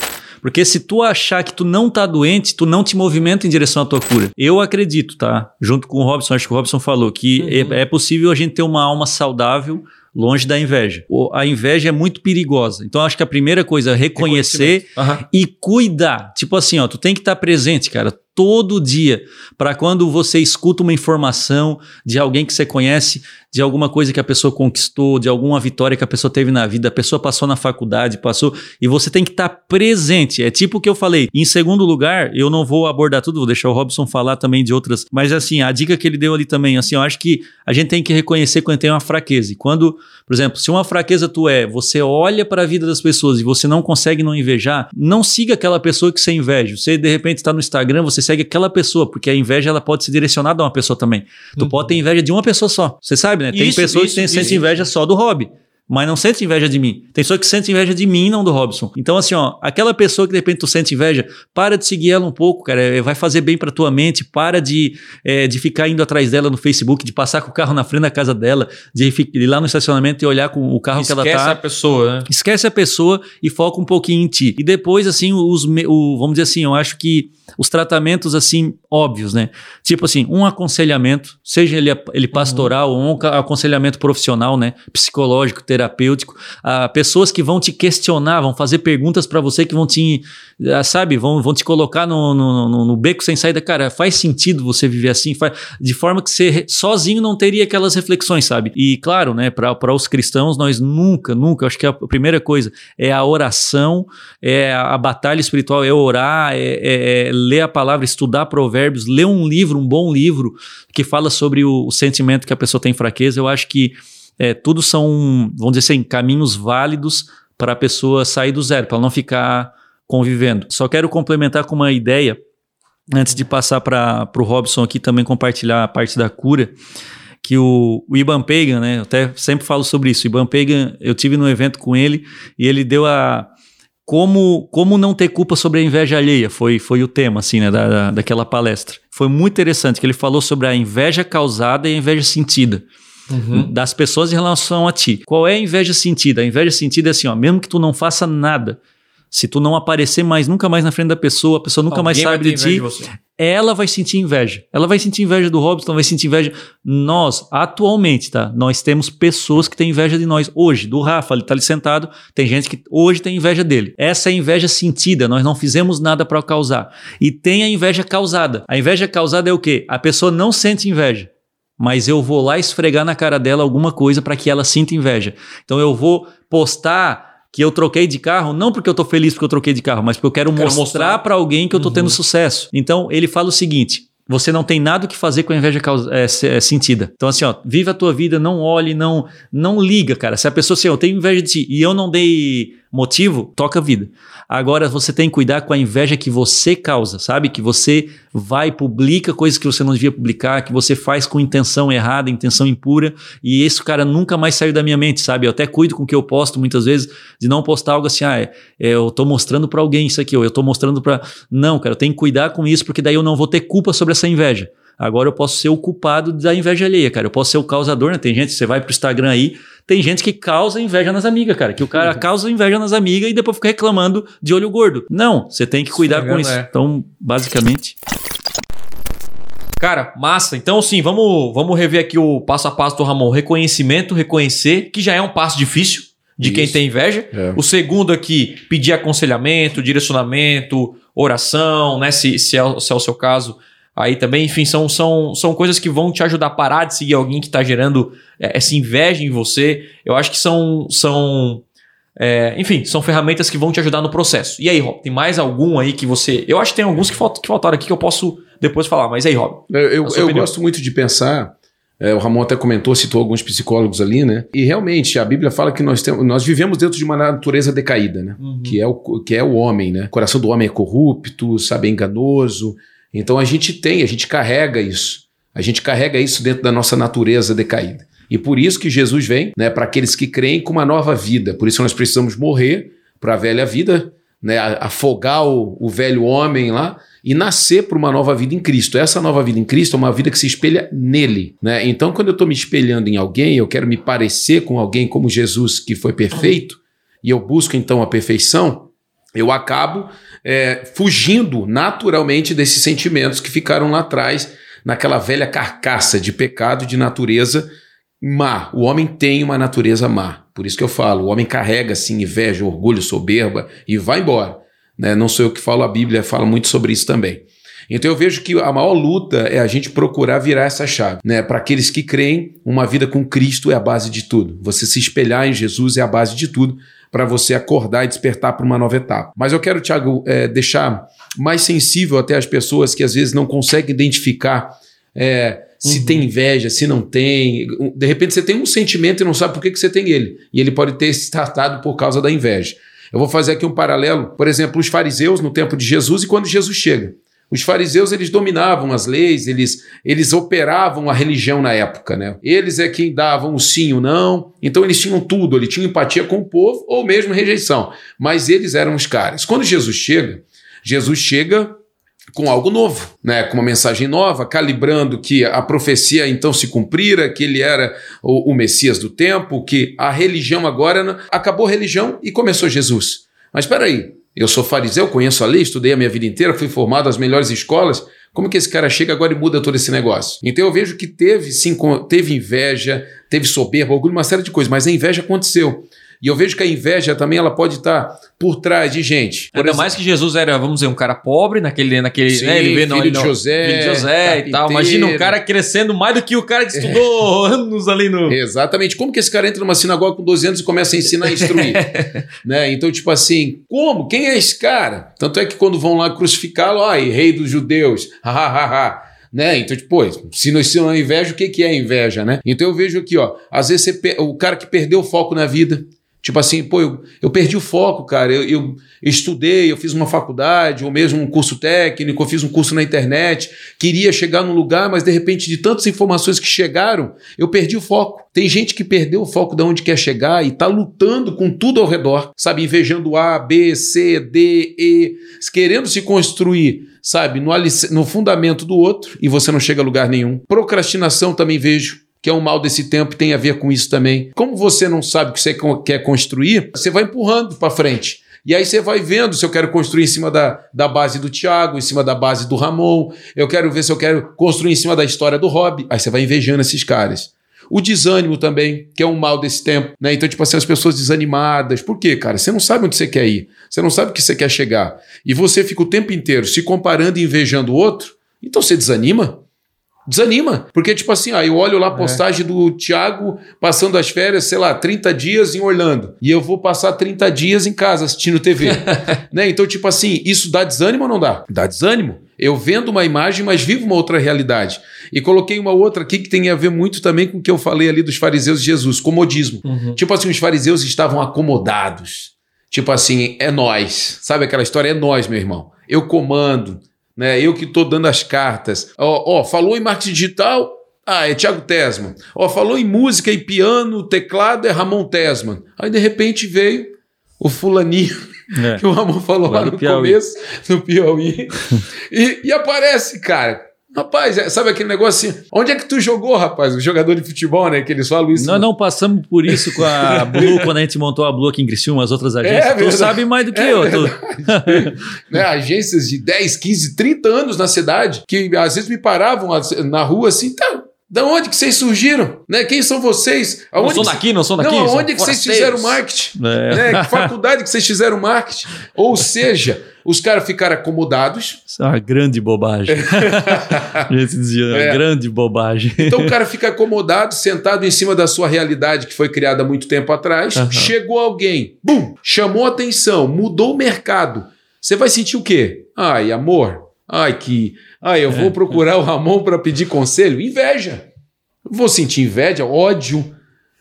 Porque se tu achar que tu não tá doente, tu não te movimenta em direção à tua cura. Eu acredito, tá? Junto com o Robson, acho que o Robson falou que Uhum. é, é possível a gente ter uma alma saudável longe da inveja. A inveja é muito perigosa. Então acho que a primeira coisa é reconhecer Aham. e cuidar. Tipo assim, ó, tu tem que estar presente, cara. Todo dia, para quando você escuta uma informação de alguém que você conhece, de alguma coisa que a pessoa conquistou, de alguma vitória que a pessoa teve na vida, a pessoa passou na faculdade, passou, e você tem que estar tá presente. É tipo o que eu falei. Em segundo lugar, eu não vou abordar tudo, vou deixar o Robson falar também de outras, mas assim, a dica que ele deu ali também, assim, eu acho que a gente tem que reconhecer quando tem uma fraqueza. E quando, por exemplo, se uma fraqueza tu é, você olha para a vida das pessoas e você não consegue não invejar, não siga aquela pessoa que você inveja. Você de repente está no Instagram, você segue aquela pessoa, porque a inveja ela pode ser direcionada a uma pessoa também. Tu uhum. pode ter inveja de uma pessoa só. Você sabe, né? Tem isso, pessoas isso, que sentem inveja só do hobby mas não sente inveja de mim. Tem pessoa que sente inveja de mim, não do Robson. Então, assim, ó, aquela pessoa que de repente tu sente inveja, para de seguir ela um pouco, cara. É, vai fazer bem pra tua mente. Para de, é, de ficar indo atrás dela no Facebook, de passar com o carro na frente da casa dela, de ir lá no estacionamento e olhar com o carro Esquece que ela tá. Esquece a pessoa, né? Esquece a pessoa e foca um pouquinho em ti. E depois, assim, os, o, vamos dizer assim, eu acho que os tratamentos assim óbvios, né? Tipo assim, um aconselhamento, seja ele, ele pastoral uhum. ou um aconselhamento profissional, né? Psicológico, terapêutico, a pessoas que vão te questionar, vão fazer perguntas para você que vão te, ah, sabe, vão, vão te colocar no, no, no, no, beco sem saída. Cara, faz sentido você viver assim, faz, de forma que você sozinho não teria aquelas reflexões, sabe? E claro, né, para os cristãos, nós nunca, nunca, acho que a primeira coisa é a oração, é a, a batalha espiritual, é orar, é, é, é ler a palavra, estudar provérbios, ler um livro, um bom livro que fala sobre o, o sentimento que a pessoa tem fraqueza, eu acho que é, tudo são, vamos dizer assim, caminhos válidos para a pessoa sair do zero, para ela não ficar convivendo. Só quero complementar com uma ideia, antes de passar para o Robson aqui também compartilhar a parte da cura, que o, o Iban Pagan, né, eu até sempre falo sobre isso, o Iban Pagan, eu tive no evento com ele e ele deu a, como, como não ter culpa sobre a inveja alheia, foi, foi o tema assim, né, da, daquela palestra. Foi muito interessante que ele falou sobre a inveja causada e a inveja sentida. Uhum. Das pessoas em relação a ti. Qual é a inveja sentida? A inveja sentida é assim, ó, mesmo que tu não faça nada, se tu não aparecer mais, nunca mais na frente da pessoa, a pessoa nunca Alguém mais sabe de ti, de ela vai sentir inveja. Ela vai sentir inveja do Robson, vai sentir inveja. Nós, atualmente, tá? Nós temos pessoas que têm inveja de nós. Hoje, do Rafa, ele tá ali sentado, tem gente que hoje tem inveja dele. Essa é a inveja sentida, nós não fizemos nada para causar. E tem a inveja causada. A inveja causada é o quê? A pessoa não sente inveja mas eu vou lá esfregar na cara dela alguma coisa para que ela sinta inveja. Então eu vou postar que eu troquei de carro, não porque eu tô feliz porque eu troquei de carro, mas porque eu quero, quero mostrar, mostrar. para alguém que eu tô uhum. tendo sucesso. Então ele fala o seguinte: você não tem nada o que fazer com a inveja causa, é, é, sentida. Então, assim, ó, vive a tua vida, não olhe, não não liga, cara. Se a pessoa assim, eu tenho inveja de ti e eu não dei motivo, toca a vida. Agora você tem que cuidar com a inveja que você causa, sabe? Que você vai, publica coisas que você não devia publicar, que você faz com intenção errada, intenção impura, e esse cara nunca mais saiu da minha mente, sabe? Eu até cuido com o que eu posto muitas vezes, de não postar algo assim, ah, é, é, eu tô mostrando para alguém isso aqui, ou eu tô mostrando para. Não, cara, eu tenho que cuidar com isso, porque daí eu não vou ter culpa sobre essa inveja. Agora eu posso ser o culpado da inveja alheia, cara. Eu posso ser o causador, né? Tem gente, você vai pro Instagram aí, tem gente que causa inveja nas amigas, cara. Que o cara uhum. causa inveja nas amigas e depois fica reclamando de olho gordo. Não, você tem que cuidar isso com isso. É. Então, basicamente. Cara, massa. Então, sim, vamos, vamos rever aqui o passo a passo do Ramon. Reconhecimento, reconhecer, que já é um passo difícil de Isso. quem tem inveja. É. O segundo aqui, pedir aconselhamento, direcionamento, oração, né? Se, se, é, se é o seu caso, aí também, enfim, são, são, são coisas que vão te ajudar a parar de seguir alguém que está gerando é, essa inveja em você. Eu acho que são, são é, enfim, são ferramentas que vão te ajudar no processo. E aí, Rob, tem mais algum aí que você. Eu acho que tem alguns que, falt, que faltaram aqui que eu posso depois falar, mas aí, Rob. Eu, eu, eu gosto muito de pensar. É, o Ramon até comentou, citou alguns psicólogos ali, né? E realmente a Bíblia fala que nós, temos, nós vivemos dentro de uma natureza decaída, né? Uhum. Que, é o, que é o homem, né? O coração do homem é corrupto, sabe, é enganoso. Então a gente tem, a gente carrega isso. A gente carrega isso dentro da nossa natureza decaída. E por isso que Jesus vem, né, para aqueles que creem com uma nova vida. Por isso nós precisamos morrer para a velha vida, né, afogar o, o velho homem lá e nascer para uma nova vida em Cristo. Essa nova vida em Cristo é uma vida que se espelha nele. Né? Então, quando eu estou me espelhando em alguém, eu quero me parecer com alguém como Jesus, que foi perfeito, e eu busco então a perfeição, eu acabo é, fugindo naturalmente desses sentimentos que ficaram lá atrás, naquela velha carcaça de pecado de natureza má. O homem tem uma natureza má. Por isso que eu falo, o homem carrega assim inveja, orgulho, soberba e vai embora. Né? Não sou eu que falo, a Bíblia fala muito sobre isso também. Então eu vejo que a maior luta é a gente procurar virar essa chave, né? Para aqueles que creem, uma vida com Cristo é a base de tudo. Você se espelhar em Jesus é a base de tudo para você acordar e despertar para uma nova etapa. Mas eu quero, Tiago, é, deixar mais sensível até as pessoas que às vezes não conseguem identificar é, se uhum. tem inveja, se não tem. De repente você tem um sentimento e não sabe por que, que você tem ele. E ele pode ter se tratado por causa da inveja. Eu vou fazer aqui um paralelo, por exemplo, os fariseus no tempo de Jesus e quando Jesus chega. Os fariseus eles dominavam as leis, eles, eles operavam a religião na época, né? Eles é quem davam o sim ou não, então eles tinham tudo, eles tinham empatia com o povo ou mesmo rejeição, mas eles eram os caras. Quando Jesus chega, Jesus chega com algo novo, né? com uma mensagem nova, calibrando que a profecia então se cumprira, que ele era o, o Messias do tempo, que a religião agora acabou a religião e começou Jesus. Mas espera aí, eu sou fariseu, conheço a lei, estudei a minha vida inteira, fui formado nas melhores escolas. Como que esse cara chega agora e muda todo esse negócio? Então eu vejo que teve sim, teve inveja, teve soberba, orgulho, uma série de coisas, mas a inveja aconteceu. E eu vejo que a inveja também ela pode estar por trás de gente. Por Ainda exemplo, mais que Jesus era, vamos dizer, um cara pobre naquele. naquele Sim, né, ele vê, não, filho de José. Filho de José e tal. Imagina um cara crescendo mais do que o cara que estudou é. anos ali no. Exatamente. Como que esse cara entra numa sinagoga com 12 anos e começa a ensinar a instruir? né? Então, tipo assim, como? Quem é esse cara? Tanto é que quando vão lá crucificá-lo, ai, rei dos judeus, hahaha. né? Então, tipo, se não, se não é inveja, o que, que é inveja, né? Então eu vejo aqui, ó, às vezes você, o cara que perdeu o foco na vida, Tipo assim, pô, eu, eu perdi o foco, cara. Eu, eu, estudei, eu fiz uma faculdade, ou mesmo um curso técnico, eu fiz um curso na internet, queria chegar num lugar, mas de repente, de tantas informações que chegaram, eu perdi o foco. Tem gente que perdeu o foco de onde quer chegar e tá lutando com tudo ao redor, sabe? Invejando A, B, C, D, E, querendo se construir, sabe? No, no fundamento do outro e você não chega a lugar nenhum. Procrastinação também vejo que é um mal desse tempo e tem a ver com isso também. Como você não sabe o que você quer construir, você vai empurrando para frente. E aí você vai vendo se eu quero construir em cima da, da base do Thiago, em cima da base do Ramon, eu quero ver se eu quero construir em cima da história do Rob. Aí você vai invejando esses caras. O desânimo também, que é um mal desse tempo, né? Então, tipo assim, as pessoas desanimadas. Por quê, cara? Você não sabe onde você quer ir. Você não sabe o que você quer chegar. E você fica o tempo inteiro se comparando e invejando o outro. Então você desanima. Desanima. Porque, tipo assim, aí eu olho lá a é. postagem é. do Thiago passando as férias, sei lá, 30 dias em Orlando. E eu vou passar 30 dias em casa assistindo TV. né? Então, tipo assim, isso dá desânimo ou não dá? Dá desânimo. Eu vendo uma imagem, mas vivo uma outra realidade. E coloquei uma outra aqui que tem a ver muito também com o que eu falei ali dos fariseus de Jesus, comodismo. Uhum. Tipo assim, os fariseus estavam acomodados. Tipo assim, é nós. Sabe aquela história? É nós, meu irmão. Eu comando né? Eu que estou dando as cartas. Ó, ó, falou em marketing digital, ah, é Thiago Tesman. Ó, falou em música e piano, teclado, é Ramon Tesman. Aí de repente veio o fulaninho é. que o Ramon falou lá, lá no começo, no Piauí. e, e aparece, cara. Rapaz, é, sabe aquele negócio assim? Onde é que tu jogou, rapaz? O jogador de futebol, né? Que eles falam isso. Nós não passamos por isso com a Blue quando a gente montou a Blue aqui em Criciúma, as outras é agências. É, tu sabe mais do que é eu. Tu... né? Agências de 10, 15, 30 anos na cidade que às vezes me paravam na rua assim, tá, da onde que vocês surgiram? Né? Quem são vocês? Aonde não sou daqui, não sou daqui. Não, aonde que vocês fizeram marketing? É. Né? Que faculdade que vocês fizeram marketing? Ou seja, os caras ficaram acomodados. Isso é uma grande bobagem. A gente dizia, é. grande bobagem. Então o cara fica acomodado, sentado em cima da sua realidade que foi criada há muito tempo atrás. Uhum. Chegou alguém, bum, chamou atenção, mudou o mercado. Você vai sentir o quê? Ai, amor. Ai, que ah, eu vou é. procurar o Ramon para pedir conselho? Inveja. Vou sentir inveja, ódio,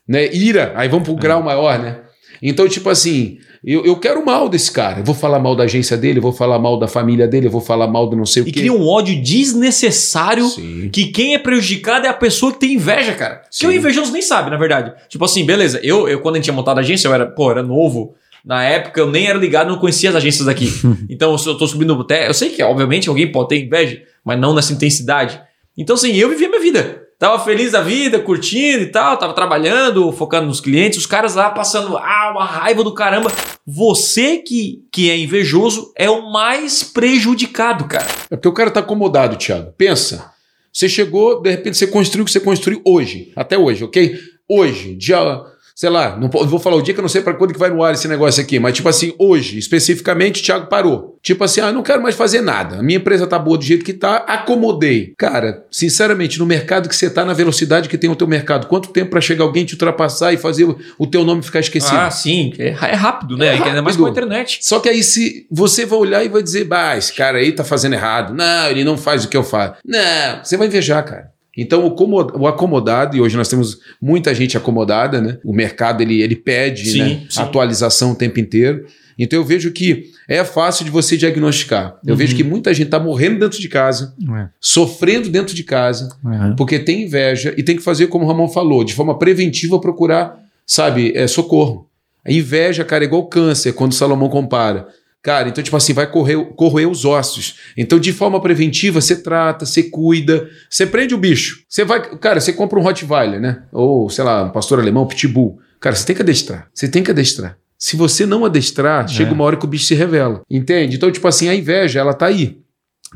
né? ira. Aí vamos pro grau maior, né? Então, tipo assim, eu, eu quero mal desse cara. Eu vou falar mal da agência dele, vou falar mal da família dele, eu vou falar mal do não sei o e quê. E cria um ódio desnecessário Sim. que quem é prejudicado é a pessoa que tem inveja, cara. Sim. Que o invejoso nem sabe, na verdade. Tipo assim, beleza, eu, eu quando a gente tinha montado a agência, eu era, pô, era novo. Na época eu nem era ligado, não conhecia as agências daqui. então eu tô subindo até. Eu sei que, obviamente, alguém pode ter inveja, mas não nessa intensidade. Então, assim, eu vivia minha vida. Tava feliz da vida, curtindo e tal, tava trabalhando, focando nos clientes, os caras lá passando ah, uma raiva do caramba. Você que, que é invejoso é o mais prejudicado, cara. É porque o cara tá acomodado, Thiago. Pensa. Você chegou, de repente você construiu o que você construiu hoje, até hoje, ok? Hoje, dia sei lá, não vou falar o dia que eu não sei para quando que vai no ar esse negócio aqui, mas tipo assim, hoje, especificamente, o Thiago parou. Tipo assim, ah, eu não quero mais fazer nada. A minha empresa tá boa do jeito que tá, acomodei. Cara, sinceramente, no mercado que você tá, na velocidade que tem o teu mercado, quanto tempo para chegar alguém te ultrapassar e fazer o, teu nome ficar esquecido? Ah, sim. É, é rápido, né? É Ainda mais rápido. com a internet. Só que aí se você vai olhar e vai dizer, bah, esse cara aí tá fazendo errado. Não, ele não faz o que eu faço. Não, você vai invejar, cara. Então o, como- o acomodado, e hoje nós temos muita gente acomodada, né? O mercado ele, ele pede Sim, né, sim. atualização o tempo inteiro. Então eu vejo que é fácil de você diagnosticar. Eu Uhum. vejo que muita gente tá morrendo dentro de casa, sofrendo dentro de casa, porque tem inveja e tem que fazer como o Ramon falou, de forma preventiva procurar, sabe, é, socorro. A inveja, cara, é igual câncer, quando Salomão compara. Cara, então, tipo assim, vai correr, corroer os ossos. Então, de forma preventiva, você trata, você cuida, você prende o bicho. Você vai, cara, você compra um Rottweiler, né? Ou, sei lá, um pastor alemão, um pitbull. Cara, você tem que adestrar. Você tem que adestrar. Se você não adestrar, chega uma hora que o bicho se revela. Entende? Então, tipo assim, a inveja, ela tá aí.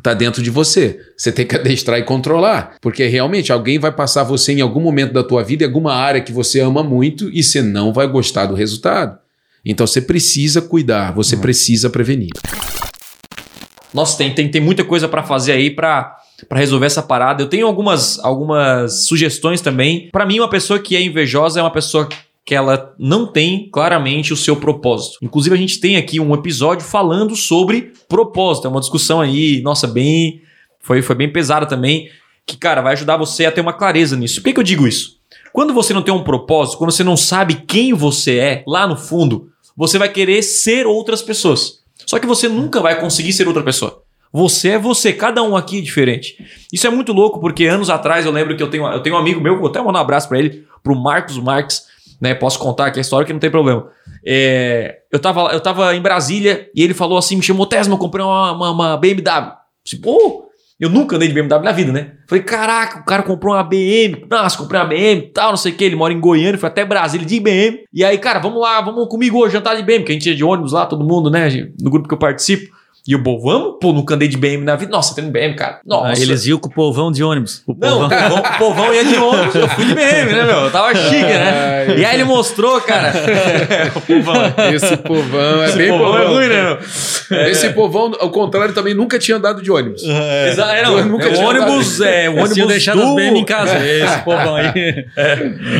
Tá dentro de você. Você tem que adestrar e controlar. Porque realmente alguém vai passar você em algum momento da tua vida, em alguma área que você ama muito, e você não vai gostar do resultado. Então você precisa cuidar, você precisa prevenir. Nossa, tem, tem, tem muita coisa pra fazer aí pra pra resolver essa parada. Eu tenho algumas, algumas sugestões também. Pra mim, uma pessoa que é invejosa é uma pessoa que ela não tem claramente o seu propósito. Inclusive, a gente tem aqui um episódio falando sobre propósito. É uma discussão aí, nossa, bem. Foi, foi bem pesada também. Que, cara, vai ajudar você a ter uma clareza nisso. Por que, que eu digo isso? Quando você não tem um propósito, quando você não sabe quem você é, lá no fundo, você vai querer ser outras pessoas. Só que você nunca vai conseguir ser outra pessoa. Você é você, cada um aqui é diferente. Isso é muito louco, porque anos atrás eu lembro que eu tenho, eu tenho um amigo meu, vou até mandar um abraço pra ele, pro Marcos Marques, né? Posso contar aqui a história que não tem problema. É, eu, tava, eu tava em Brasília e ele falou assim: me chamou Tesma, eu comprei uma, uma, uma BMW. Assim, pô, eu nunca andei de BMW na vida, né? Falei, caraca, o cara comprou uma BM, nossa, comprei uma BM tal, não sei o que. Ele mora em Goiânia, foi até Brasília de BM. E aí, cara, vamos lá, vamos comigo hoje jantar de BM, que a gente ia de ônibus lá, todo mundo, né? No grupo que eu participo. E pô, vamos? Pô, nunca andei de BM na vida. Nossa, tem um BM, cara. Nossa. Ah, eles iam com o povão de ônibus. O Não, povão. o povão, o povão ia de ônibus, eu fui de BM, né, meu? Eu tava chique, né? E aí ele mostrou, cara. o povão. Esse povão é Esse bem povão é povão. ruim, né, meu? Esse povão, ao contrário, também nunca tinha andado de ônibus. Exato, é, não, Eu nunca é, o tinha ônibus é o ônibus tinham deixado do... as BM em casa. Esse povão aí.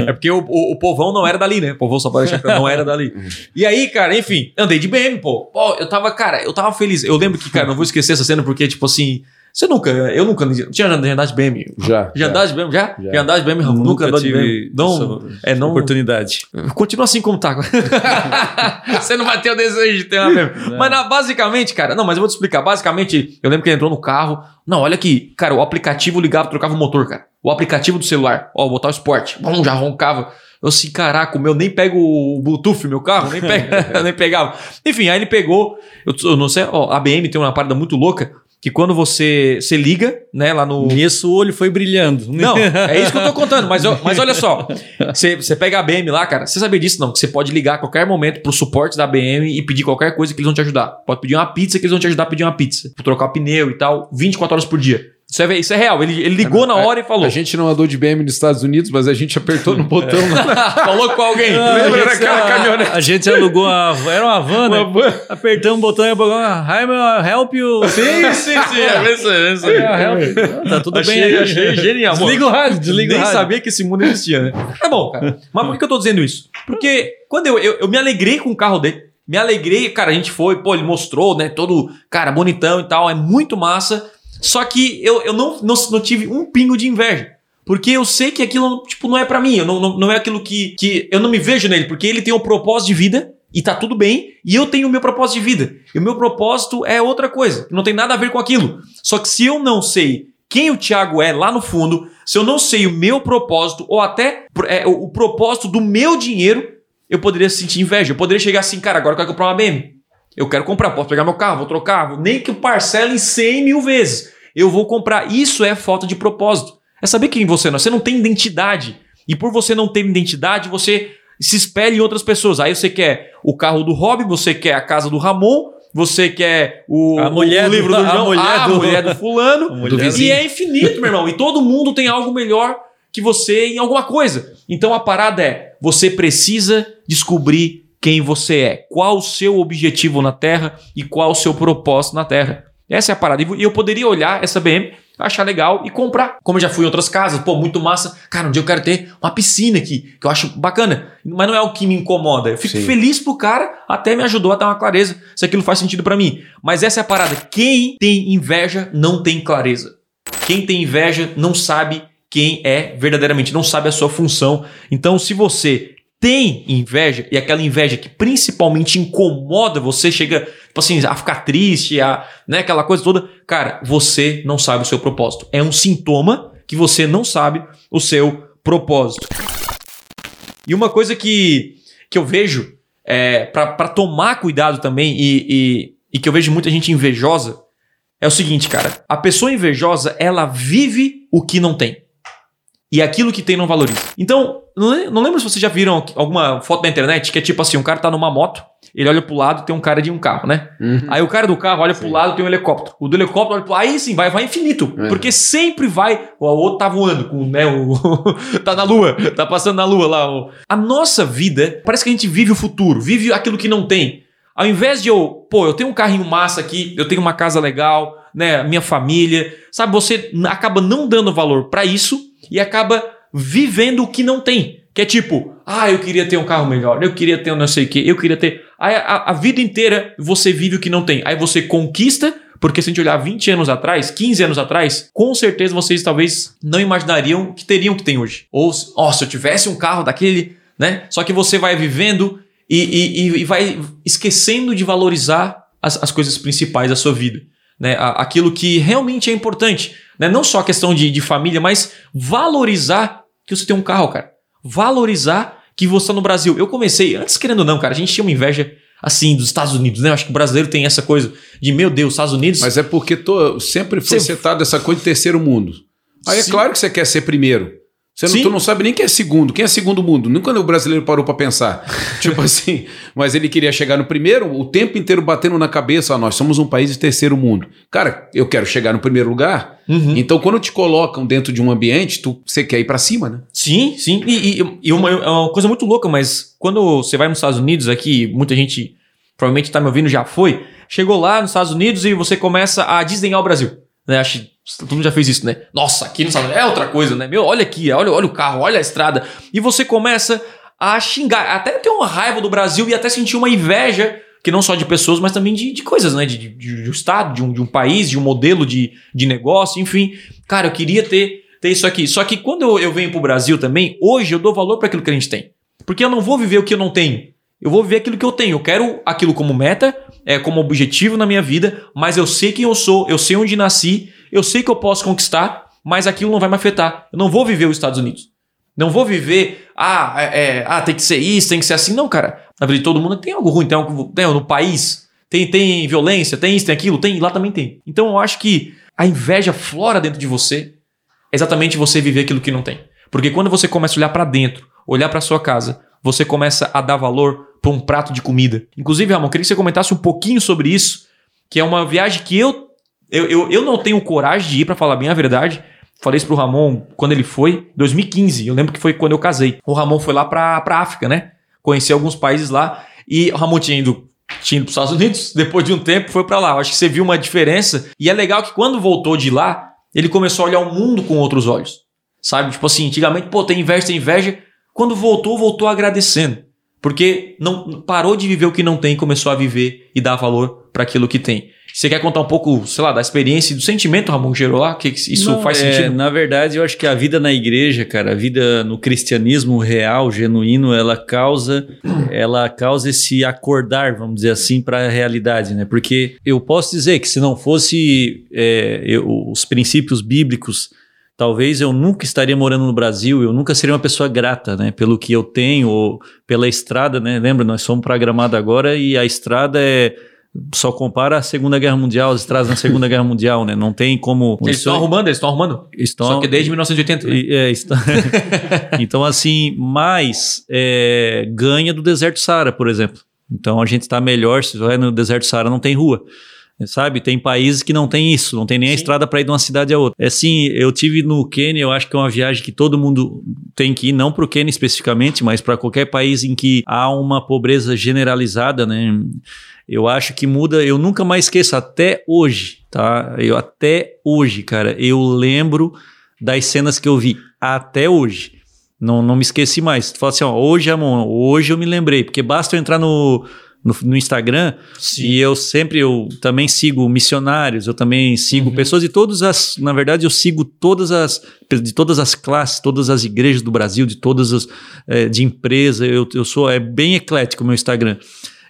É porque o, o, o povão não era dali, né? O povão só pode deixar não era dali. E aí, cara, enfim, andei de BM, pô. Pô, eu tava, cara, eu tava feliz. Eu lembro que, cara, não vou esquecer essa cena porque, tipo assim, você nunca, eu nunca tinha andado de BM. Já. Já andaste de BM? Já? Já. Já andaste de BM? Nunca, nunca andou de BM. Não, é, não, Oportunidade. Continua assim como tá. Você não vai ter o desejo de ter uma BM. Mas na- basicamente, cara, não, mas eu vou te explicar. Basicamente, eu lembro que ele entrou no carro. Não, olha aqui, cara, o aplicativo ligava, trocava o motor, cara. O aplicativo do celular, ó, botar o esporte, bom, já roncava. Eu assim, caraca, o meu nem pega o Bluetooth, meu carro, nem, pega, nem pegava. Enfim, aí ele pegou, eu, eu não sei, ó, a BM tem uma parada muito louca, que quando você, você liga, né, lá no... Nisso o olho foi brilhando. Não, é isso que eu tô contando. Mas, eu- mas olha só. Você você pega a BM lá, cara. Você sabia disso, não? Que você pode ligar a qualquer momento pro suporte da BM e pedir qualquer coisa que eles vão te ajudar. Pode pedir uma pizza que eles vão te ajudar a pedir uma pizza. Trocar pneu e tal. 24 horas por dia. Isso é, isso é real. Ele, ele ligou na hora e falou. A gente não andou de BM nos Estados Unidos, mas a gente apertou no botão falou com alguém. Ah, Lembra a gente- daquela a- caminhonete? A gente alugou a. Era uma van, né? Apertamos o botão e falou: Hi, meu, help you. Sim, sim, sim. É isso, é isso. Ah. Tá tudo Achei, bem aí. achei genial. Desliga o rádio, desliga o Nem rádio. sabia que esse mundo existia, né? Tá bom, cara. Mas por que que eu tô dizendo isso? Porque quando eu, eu, eu me alegrei com o carro dele, me alegrei, cara, a gente foi, pô, ele mostrou, né, todo, cara, bonitão e tal, é muito massa. Só que eu, eu não, não, não tive um pingo de inveja. Porque eu sei que aquilo, tipo, não é pra mim. Eu não, não, não é aquilo que, que. Eu não me vejo nele, porque ele tem um propósito de vida e tá tudo bem. E eu tenho o meu propósito de vida. E o meu propósito é outra coisa. Não tem nada a ver com aquilo. Só que se eu não sei quem o Thiago é lá no fundo, se eu não sei o meu propósito, ou até é, o, o propósito do meu dinheiro, eu poderia sentir inveja. Eu poderia chegar assim, cara, agora eu quero comprar uma BM. Eu quero comprar, posso pegar meu carro, vou trocar, nem que eu parcele em 100 mil vezes. Eu vou comprar. Isso é falta de propósito. É saber quem você é. Você não tem identidade. E por você não ter identidade, você se espelha em outras pessoas. Aí você quer o carro do Rob, você quer a casa do Ramon, você quer o, A mulher o livro do- do, a João, mulher a do- mulher do fulano. A mulher e é infinito, meu irmão. E todo mundo tem algo melhor que você em alguma coisa. Então a parada é: você precisa descobrir quem você é, qual o seu objetivo na Terra e qual o seu propósito na Terra. Essa é a parada. E eu poderia olhar essa BM, achar legal e comprar. Como eu já fui em outras casas, pô, muito massa. Cara, um dia eu quero ter uma piscina aqui, que eu acho bacana. Mas não é o que me incomoda. Eu fico Sim. feliz pro cara, até me ajudou a dar uma clareza se aquilo faz sentido pra mim. Mas essa é a parada. Quem tem inveja não tem clareza. Quem tem inveja não sabe quem é verdadeiramente, não sabe a sua função. Então, se você tem inveja, e aquela inveja que principalmente incomoda você, chega, tipo assim, a ficar triste, a, né, aquela coisa toda, cara, você não sabe o seu propósito. É um sintoma que você não sabe o seu propósito. E uma coisa que, que eu vejo é, para tomar cuidado também e, e, e que eu vejo muita gente invejosa é o seguinte, cara. A pessoa invejosa, ela vive o que não tem. E aquilo que tem não valoriza. Então, não, le- não lembro se vocês já viram alguma foto na internet que é tipo assim, um cara tá numa moto, ele olha pro lado, tem um cara de um carro, né? Aí o cara do carro olha pro lado, tem um helicóptero. O do helicóptero olha pro Aí sim, vai, vai infinito. É. Porque sempre vai. O outro tá voando, com, né? O, tá na lua, tá passando na lua lá. o- A nossa vida, parece que a gente vive o futuro, vive aquilo que não tem. Ao invés de eu, pô, eu tenho um carrinho massa aqui, eu tenho uma casa legal, né? Minha família, sabe? Você acaba não dando valor pra isso e acaba vivendo o que não tem. Que é tipo, ah, eu queria ter um carro melhor, eu queria ter um não sei o que, eu queria ter. Aí a, a vida inteira você vive o que não tem. Aí você conquista, porque se a gente olhar 20 anos atrás, 15 anos atrás, com certeza vocês talvez não imaginariam que teriam o que tem hoje. Ou, ó, se eu tivesse um carro daquele, né? Só que você vai vivendo e, e- e- vai esquecendo de valorizar as, as coisas principais da sua vida. Né? Aquilo que realmente é importante. Né? Não só a questão de, de família, mas valorizar que você tem um carro, cara. Valorizar que você está no Brasil. Eu comecei, antes querendo ou não, cara, a gente tinha uma inveja assim dos Estados Unidos, né? Eu acho que o brasileiro tem essa coisa de, meu Deus, Estados Unidos. Mas é porque tô- sempre foi Você- setado essa coisa de terceiro mundo. Aí Sim. é claro que você quer ser primeiro. Você não, tu não sabe nem quem é segundo. Quem é segundo mundo? Nunca o brasileiro parou pra pensar. tipo assim, mas ele queria chegar no primeiro, o tempo inteiro batendo na cabeça, ó, nós somos um país de terceiro mundo. Cara, eu quero chegar no primeiro lugar. Uhum. Então, quando te colocam dentro de um ambiente, tu, você quer ir pra cima, né? Sim, sim. E, e- e uma, é uma coisa muito louca, mas quando você vai nos Estados Unidos, aqui, muita gente provavelmente tá me ouvindo, já foi. Chegou lá nos Estados Unidos e você começa a desdenhar o Brasil. Né? Acho todo mundo já fez isso, né? Nossa, aqui Estados Unidos é outra coisa, né? Meu, olha aqui, olha, olha o carro, olha a estrada. E você começa a xingar, até ter uma raiva do Brasil e até sentir uma inveja, que não só de pessoas, mas também de, de coisas, né? De, de, de, de um estado, de um, de um país, de um modelo de, de negócio, enfim. Cara, eu queria ter ter isso aqui. Só que quando eu, eu venho pro Brasil também, hoje eu dou valor para aquilo que a gente tem. Porque eu não vou viver o que eu não tenho. Eu vou viver aquilo que eu tenho. Eu quero aquilo como meta, é, como objetivo na minha vida, mas eu sei quem eu sou, eu sei onde nasci, eu sei que eu posso conquistar, mas aquilo não vai me afetar. Eu não vou viver os Estados Unidos. Não vou viver, ah, é, é, ah, tem que ser isso, tem que ser assim. Não, cara. Na vida de todo mundo tem algo ruim, tem algo tem, no país, tem, tem violência, tem isso, tem aquilo, tem, lá também tem. Então eu acho que a inveja flora dentro de você é exatamente você viver aquilo que não tem. Porque quando você começa a olhar pra dentro, olhar pra sua casa, você começa a dar valor pra um prato de comida. Inclusive, Ramon, queria que você comentasse um pouquinho sobre isso, que é uma viagem que eu eu, eu, eu não tenho coragem de ir, pra falar bem a verdade. Falei isso pro Ramon quando ele foi, 2015. Eu lembro que foi quando eu casei. O Ramon foi lá pra, pra África, né? Conhecer alguns países lá. E o Ramon tinha ido, tinha ido pros Estados Unidos. Depois de um tempo, foi pra lá. Eu acho que você viu uma diferença. E é legal que quando voltou de lá, ele começou a olhar o mundo com outros olhos. Sabe? Tipo assim, antigamente, pô, tem inveja, tem inveja. Quando voltou, voltou agradecendo. Porque não parou de viver o que não tem começou a viver e dar valor para aquilo que tem. Você quer contar um pouco, sei lá, da experiência e do sentimento, Ramon, gerou lá? Que que isso Não, faz é, sentido? Na verdade, eu acho que a vida na igreja, cara, a vida no cristianismo real, genuíno, ela causa, ela causa esse acordar, vamos dizer assim, para a realidade, né? Porque eu posso dizer que se não fosse é, eu- os princípios bíblicos, talvez eu nunca estaria morando no Brasil, eu nunca seria uma pessoa grata, né? Pelo que eu tenho, ou pela estrada, né? Lembra, nós somos para Gramado agora e a estrada é só compara a Segunda Guerra Mundial, as estradas na Segunda Guerra Mundial, né? Não tem como. Eles estão arrumando, eles estão arrumando. Estão, Só que desde 1980. né? e- é, está- então, assim, mais é, ganha do deserto Saara, por exemplo. Então a gente está melhor, se vai no deserto Saara não tem rua. Sabe? Tem países que não tem isso, não tem nem a Sim. estrada para ir de uma cidade a outra. É assim, eu tive no Quênia, eu acho que é uma viagem que todo mundo tem que ir, não para o Quênia especificamente, mas para qualquer país em que há uma pobreza generalizada, né? Eu acho que muda, eu nunca mais esqueço, até hoje, tá? Eu até hoje, cara, eu lembro das cenas que eu vi, até hoje. Não, não me esqueci mais. Tu fala assim, ó, hoje, amor, hoje eu me lembrei, porque basta eu entrar no, no, no Instagram e eu sempre, eu também sigo missionários, eu também sigo Uhum. pessoas de todas as, na verdade eu sigo todas as, de todas as classes, todas as igrejas do Brasil, de todas as, eh, de empresa, eu, eu sou, é bem eclético o meu Instagram.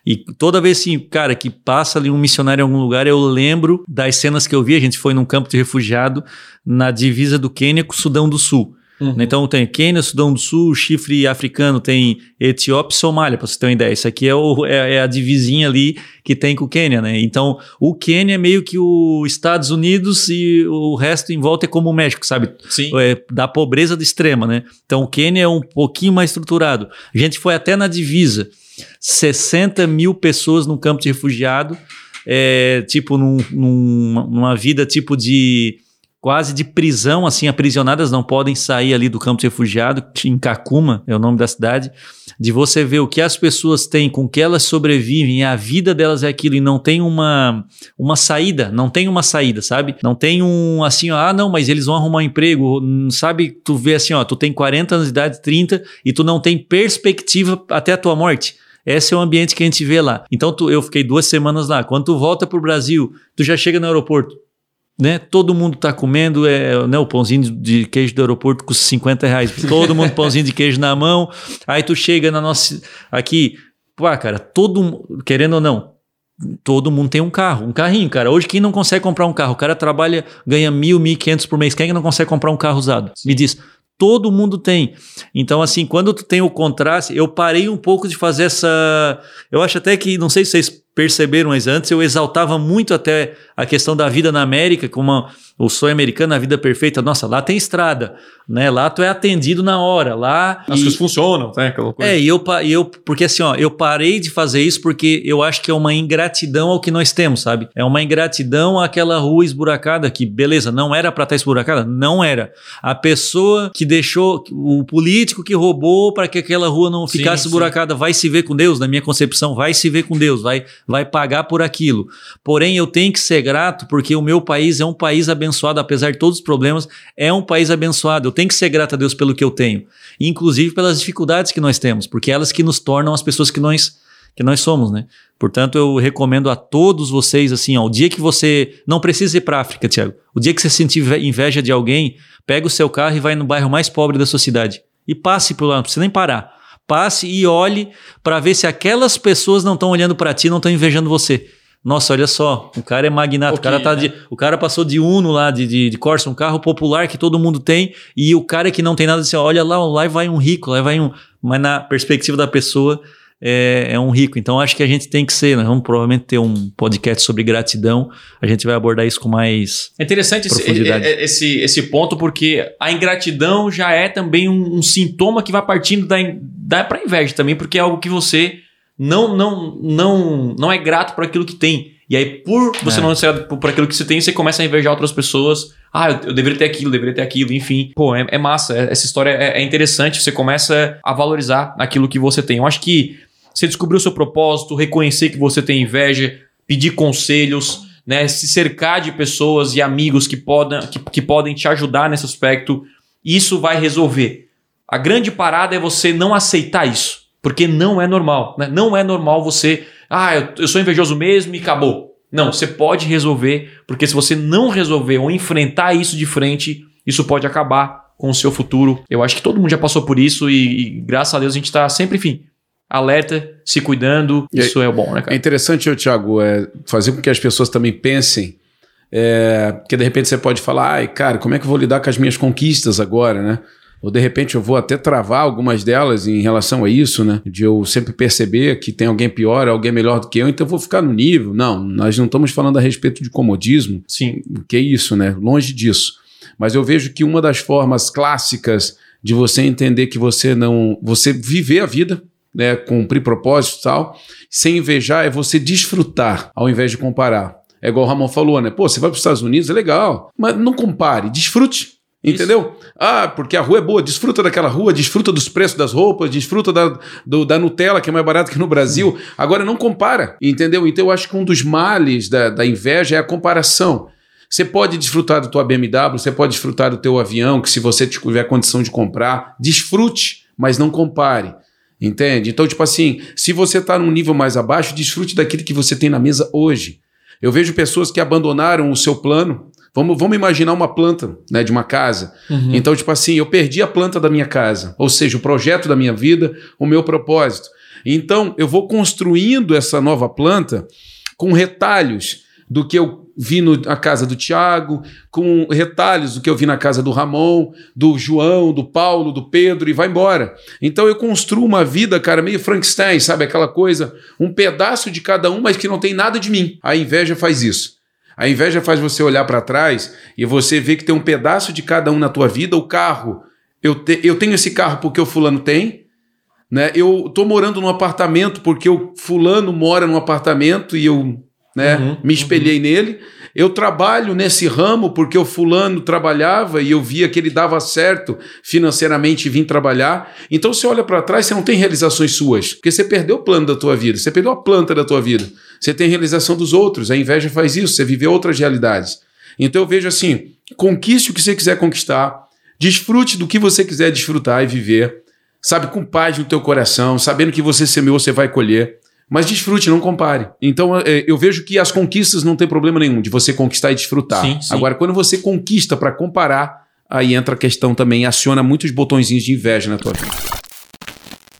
E toda vez assim, cara, que passa ali um missionário em algum lugar, eu lembro das cenas que eu vi. A gente foi num campo de refugiado na divisa do Quênia com o Sudão do Sul. Uhum. Né? Então tem Quênia, Sudão do Sul, chifre africano, tem Etiópia e Somália, para você ter uma ideia. Isso aqui é, o- é- é a divisinha ali que tem com o Quênia, né? Então o Quênia é meio que os Estados Unidos e o resto em volta é como o México, sabe? Sim. é, da pobreza de extrema, né? Então o Quênia é um pouquinho mais estruturado. A gente foi até na divisa, 60 mil pessoas num campo de refugiado, é, tipo num- num- numa vida tipo de quase de prisão, assim, aprisionadas não podem sair ali do campo de refugiado, em Kakuma é o nome da cidade, de você ver o que as pessoas têm, com que elas sobrevivem, a vida delas é aquilo e não tem uma, uma saída, não tem uma saída, sabe? Não tem um assim, ah, não, mas eles vão arrumar um emprego, sabe? Tu vê assim, ó, tu tem 40 anos de idade, 30 e tu não tem perspectiva até a tua morte. Esse é o ambiente que a gente vê lá. Então tu, eu fiquei duas semanas lá. Quando tu volta pro Brasil, tu já chega no aeroporto, né? Todo mundo tá comendo é, né, o pãozinho de- queijo do aeroporto custa 50 reais. Todo mundo pãozinho de queijo na mão. Aí tu chega na nossa aqui, pá, cara, todo querendo ou não, todo mundo tem um carro, um carrinho, cara. Hoje quem não consegue comprar um carro, o cara trabalha, ganha mil, mil e quinhentos por mês. Quem é que não consegue comprar um carro usado? Me diz. Todo mundo tem. Então, assim, quando tu tem o contraste, eu parei um pouco de fazer essa. Eu acho até que, não sei se vocês perceberam, mas antes eu exaltava muito até a questão da vida na América, como a- o sonho americano, a vida perfeita. Nossa, lá tem estrada, né? Lá tu é atendido na hora. Lá. As e- coisas funcionam, né? Aquela coisa. é, e eu, eu, porque assim, ó, eu parei de fazer isso porque eu acho que é uma ingratidão ao que nós temos, sabe? É uma ingratidão àquela rua esburacada que, beleza, não era pra estar esburacada? Não era. A pessoa que deixou, o político que roubou para que aquela rua não Sim, ficasse sim. esburacada, vai se ver com Deus, na minha concepção, vai se ver com Deus, vai, vai pagar por aquilo. Porém, eu tenho que ser grato porque o meu país é um país abençoado, apesar de todos os problemas, é um país abençoado. Eu tenho que ser grato a Deus pelo que eu tenho, inclusive pelas dificuldades que nós temos, porque elas que nos tornam as pessoas que nós que nós somos, né? Portanto, eu recomendo a todos vocês assim, ó, o dia que você não precisa ir para África, Tiago. O dia que você sentir inve- inveja de alguém, pega o seu carro e vai no bairro mais pobre da sua cidade e passe por lá, não precisa nem parar. Passe e olhe para ver se aquelas pessoas não estão olhando para ti, não estão invejando você. Nossa, olha só, o cara é magnata, o cara, tá né? de, o cara passou de Uno lá, de, de, de Corsa, um carro popular que todo mundo tem, e o cara que não tem nada, assim, olha lá, lá vai um rico, lá vai um. Mas na perspectiva da pessoa, é, é um rico. Então acho que a gente tem que ser, nós vamos provavelmente ter um podcast sobre gratidão, a gente vai abordar isso com mais. É interessante esse, Profundidade. é- é- esse, esse ponto, porque a ingratidão já é também um, um sintoma que vai partindo da, da para inveja também, porque é algo que você não não não não é grato por aquilo que tem. E aí, por você É. não ser grato por, aquilo que você tem, você começa a invejar outras pessoas. Ah, eu, eu deveria ter aquilo, deveria ter aquilo, enfim. Pô, é, é massa. é- Essa história é, é interessante. Você começa a valorizar aquilo que você tem. Eu acho que você descobrir o seu propósito, reconhecer que você tem inveja, pedir conselhos, né, se cercar de pessoas e amigos que podem, que, que podem te ajudar nesse aspecto, isso vai resolver. A grande parada é você não aceitar isso, porque não é normal. Né? Não é normal você, ah, eu, eu sou invejoso mesmo e acabou. Não, você pode resolver, porque se você não resolver ou enfrentar isso de frente, isso pode acabar com o seu futuro. Eu acho que todo mundo já passou por isso e, e graças a Deus a gente está sempre, enfim, alerta, se cuidando. E Isso é bom, né, É cara? interessante, ô, Thiago, é, fazer com que as pessoas também pensem, é, porque de repente você pode falar, ai, cara, como é que eu vou lidar com as minhas conquistas agora, né? Ou de repente eu vou até travar algumas delas em relação a isso, né? De eu sempre perceber que tem alguém pior, alguém melhor do que eu, então eu vou ficar no nível. Não, nós não estamos falando a respeito de comodismo, Sim. que é isso, né? Longe disso. Mas eu vejo que uma das formas clássicas de você entender que você não. Você viver a vida, né? Cumprir propósitos e tal, sem invejar, é você desfrutar, ao invés de comparar. É igual o Ramon falou, né? Pô, você vai para os Estados Unidos, é legal, mas não compare, desfrute. Entendeu? Isso. Ah, porque a rua é boa, desfruta daquela rua, desfruta dos preços das roupas, desfruta da, do, da Nutella, que é mais barato que no Brasil. Agora não compara, entendeu? Então eu acho que um dos males da, da inveja é a comparação. Você pode desfrutar da tua BMW, você pode desfrutar do teu avião, que se você tiver condição de comprar, desfrute, mas não compare. Entende? Então, tipo assim, se você está num nível mais abaixo, desfrute daquilo que você tem na mesa hoje. Eu vejo pessoas que abandonaram o seu plano. Vamos, vamos imaginar uma planta né, de uma casa. Uhum. Então, tipo assim, eu perdi a planta da minha casa, ou seja, o projeto da minha vida, o meu propósito. Então, eu vou construindo essa nova planta com retalhos do que eu vi na casa do Tiago, com retalhos do que eu vi na casa do Ramon, do João, do Paulo, do Pedro e vai embora. Então eu construo uma vida, cara, meio Frankenstein, sabe? Aquela coisa, um pedaço de cada um, mas que não tem nada de mim. A inveja faz isso. A inveja faz você olhar para trás e você ver que tem um pedaço de cada um na tua vida. O carro, eu, te, eu tenho esse carro porque o fulano tem, né? Eu tô morando num apartamento porque o fulano mora num apartamento e eu né? Uhum, Me espelhei uhum. nele. Eu trabalho nesse ramo porque o fulano trabalhava e eu via que ele dava certo financeiramente e vim trabalhar. Então você olha para trás, você não tem realizações suas, porque você perdeu o plano da tua vida, você perdeu a planta da tua vida. Você tem realização dos outros. A inveja faz isso, você vive outras realidades. Então eu vejo assim, conquiste o que você quiser conquistar, desfrute do que você quiser desfrutar e viver, sabe, com paz no teu coração, sabendo que você semeou, você vai colher. Mas desfrute, não compare. Então é, eu vejo que as conquistas não tem problema nenhum de você conquistar e desfrutar. Sim, sim. Agora, quando você conquista para comparar, aí entra a questão também, aciona muitos botõezinhos de inveja na tua vida.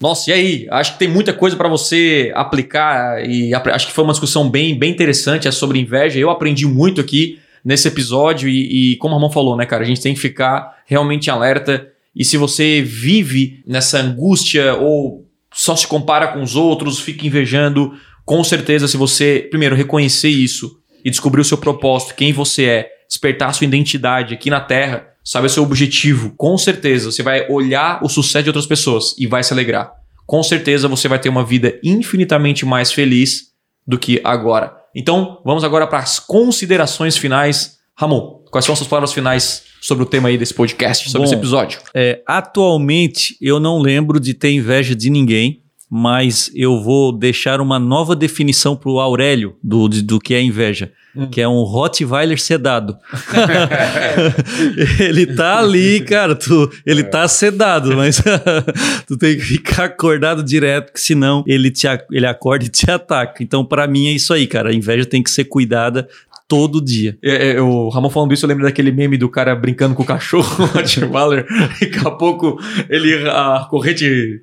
Nossa, e aí? Acho que tem muita coisa para você aplicar e acho que foi uma discussão bem, bem interessante é sobre inveja. Eu aprendi muito aqui nesse episódio e, e como o Ramon falou, né, cara, a gente tem que ficar realmente alerta. E se você vive nessa angústia ou só se compara com os outros, fica invejando. Com certeza, se você, primeiro, reconhecer isso e descobrir o seu propósito, quem você é, despertar a sua identidade aqui na Terra, saber o seu objetivo, com certeza você vai olhar o sucesso de outras pessoas e vai se alegrar. Com certeza você vai ter uma vida infinitamente mais feliz do que agora. Então, vamos agora para as considerações finais. Ramon, quais são as suas palavras finais sobre o tema aí desse podcast, sobre Bom, esse episódio? É, atualmente, eu não lembro de ter inveja de ninguém, mas eu vou deixar uma nova definição para o Aurélio do, do que é inveja. Hum. Que é um Rottweiler sedado. ele tá ali, cara. Tu, ele é. tá sedado, mas tu tem que ficar acordado direto, porque senão ele, te, ele acorda e te ataca. Então, para mim, é isso aí, cara. A inveja tem que ser cuidada todo dia. É, é, o Ramon falando isso, eu lembro daquele meme do cara brincando com o cachorro, o Waller, e daqui a pouco ele, a corrente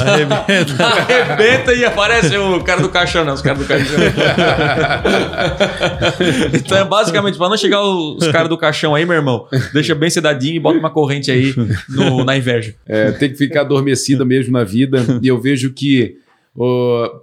Arrebenta. Arrebenta e aparece o cara do caixão, não, os caras do caixão. então é basicamente, para não chegar os caras do caixão aí, meu irmão, deixa bem sedadinho e bota uma corrente aí no, na inveja. É, tem que ficar adormecida mesmo na vida. E eu vejo que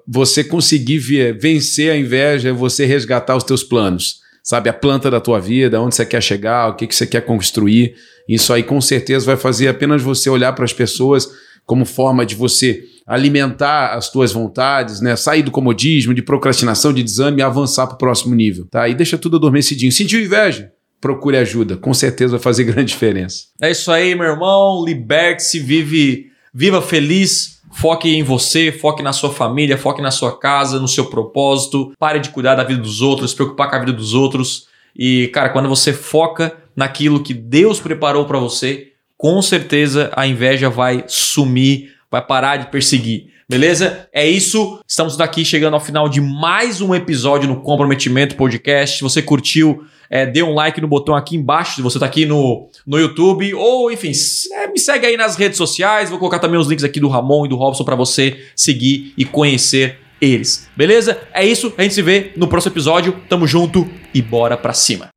você conseguir vencer a inveja é você resgatar os teus planos sabe, a planta da tua vida, onde você quer chegar, o que, que você quer construir. Isso aí com certeza vai fazer apenas você olhar para as pessoas como forma de você alimentar as tuas vontades, né? Sair do comodismo, de procrastinação, de desânimo e avançar para o próximo nível, tá? E deixa tudo adormecidinho. Sentiu inveja? Procure ajuda, com certeza vai fazer grande diferença. É isso aí, meu irmão. Liberte-se, vive, viva feliz Foque em você, foque na sua família, foque na sua casa, no seu propósito. Pare de cuidar da vida dos outros, se preocupar com a vida dos outros. E, cara, quando você foca naquilo que Deus preparou para você, com certeza a inveja vai sumir, vai parar de perseguir. Beleza? É isso. Estamos daqui chegando ao final de mais um episódio no Comprometimento Podcast. Se você curtiu, é, dê um like no botão aqui embaixo, se você está aqui no, no YouTube, ou enfim, é, me segue aí nas redes sociais. Vou colocar também os links aqui do Ramon e do Robson para você seguir e conhecer eles. Beleza? É isso. A gente se vê no próximo episódio. Tamo junto e bora pra cima.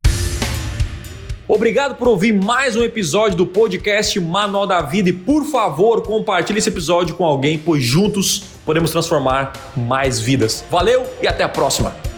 Obrigado por ouvir mais um episódio do podcast Manual da Vida e por favor compartilhe esse episódio com alguém, pois juntos podemos transformar mais vidas. Valeu e até a próxima!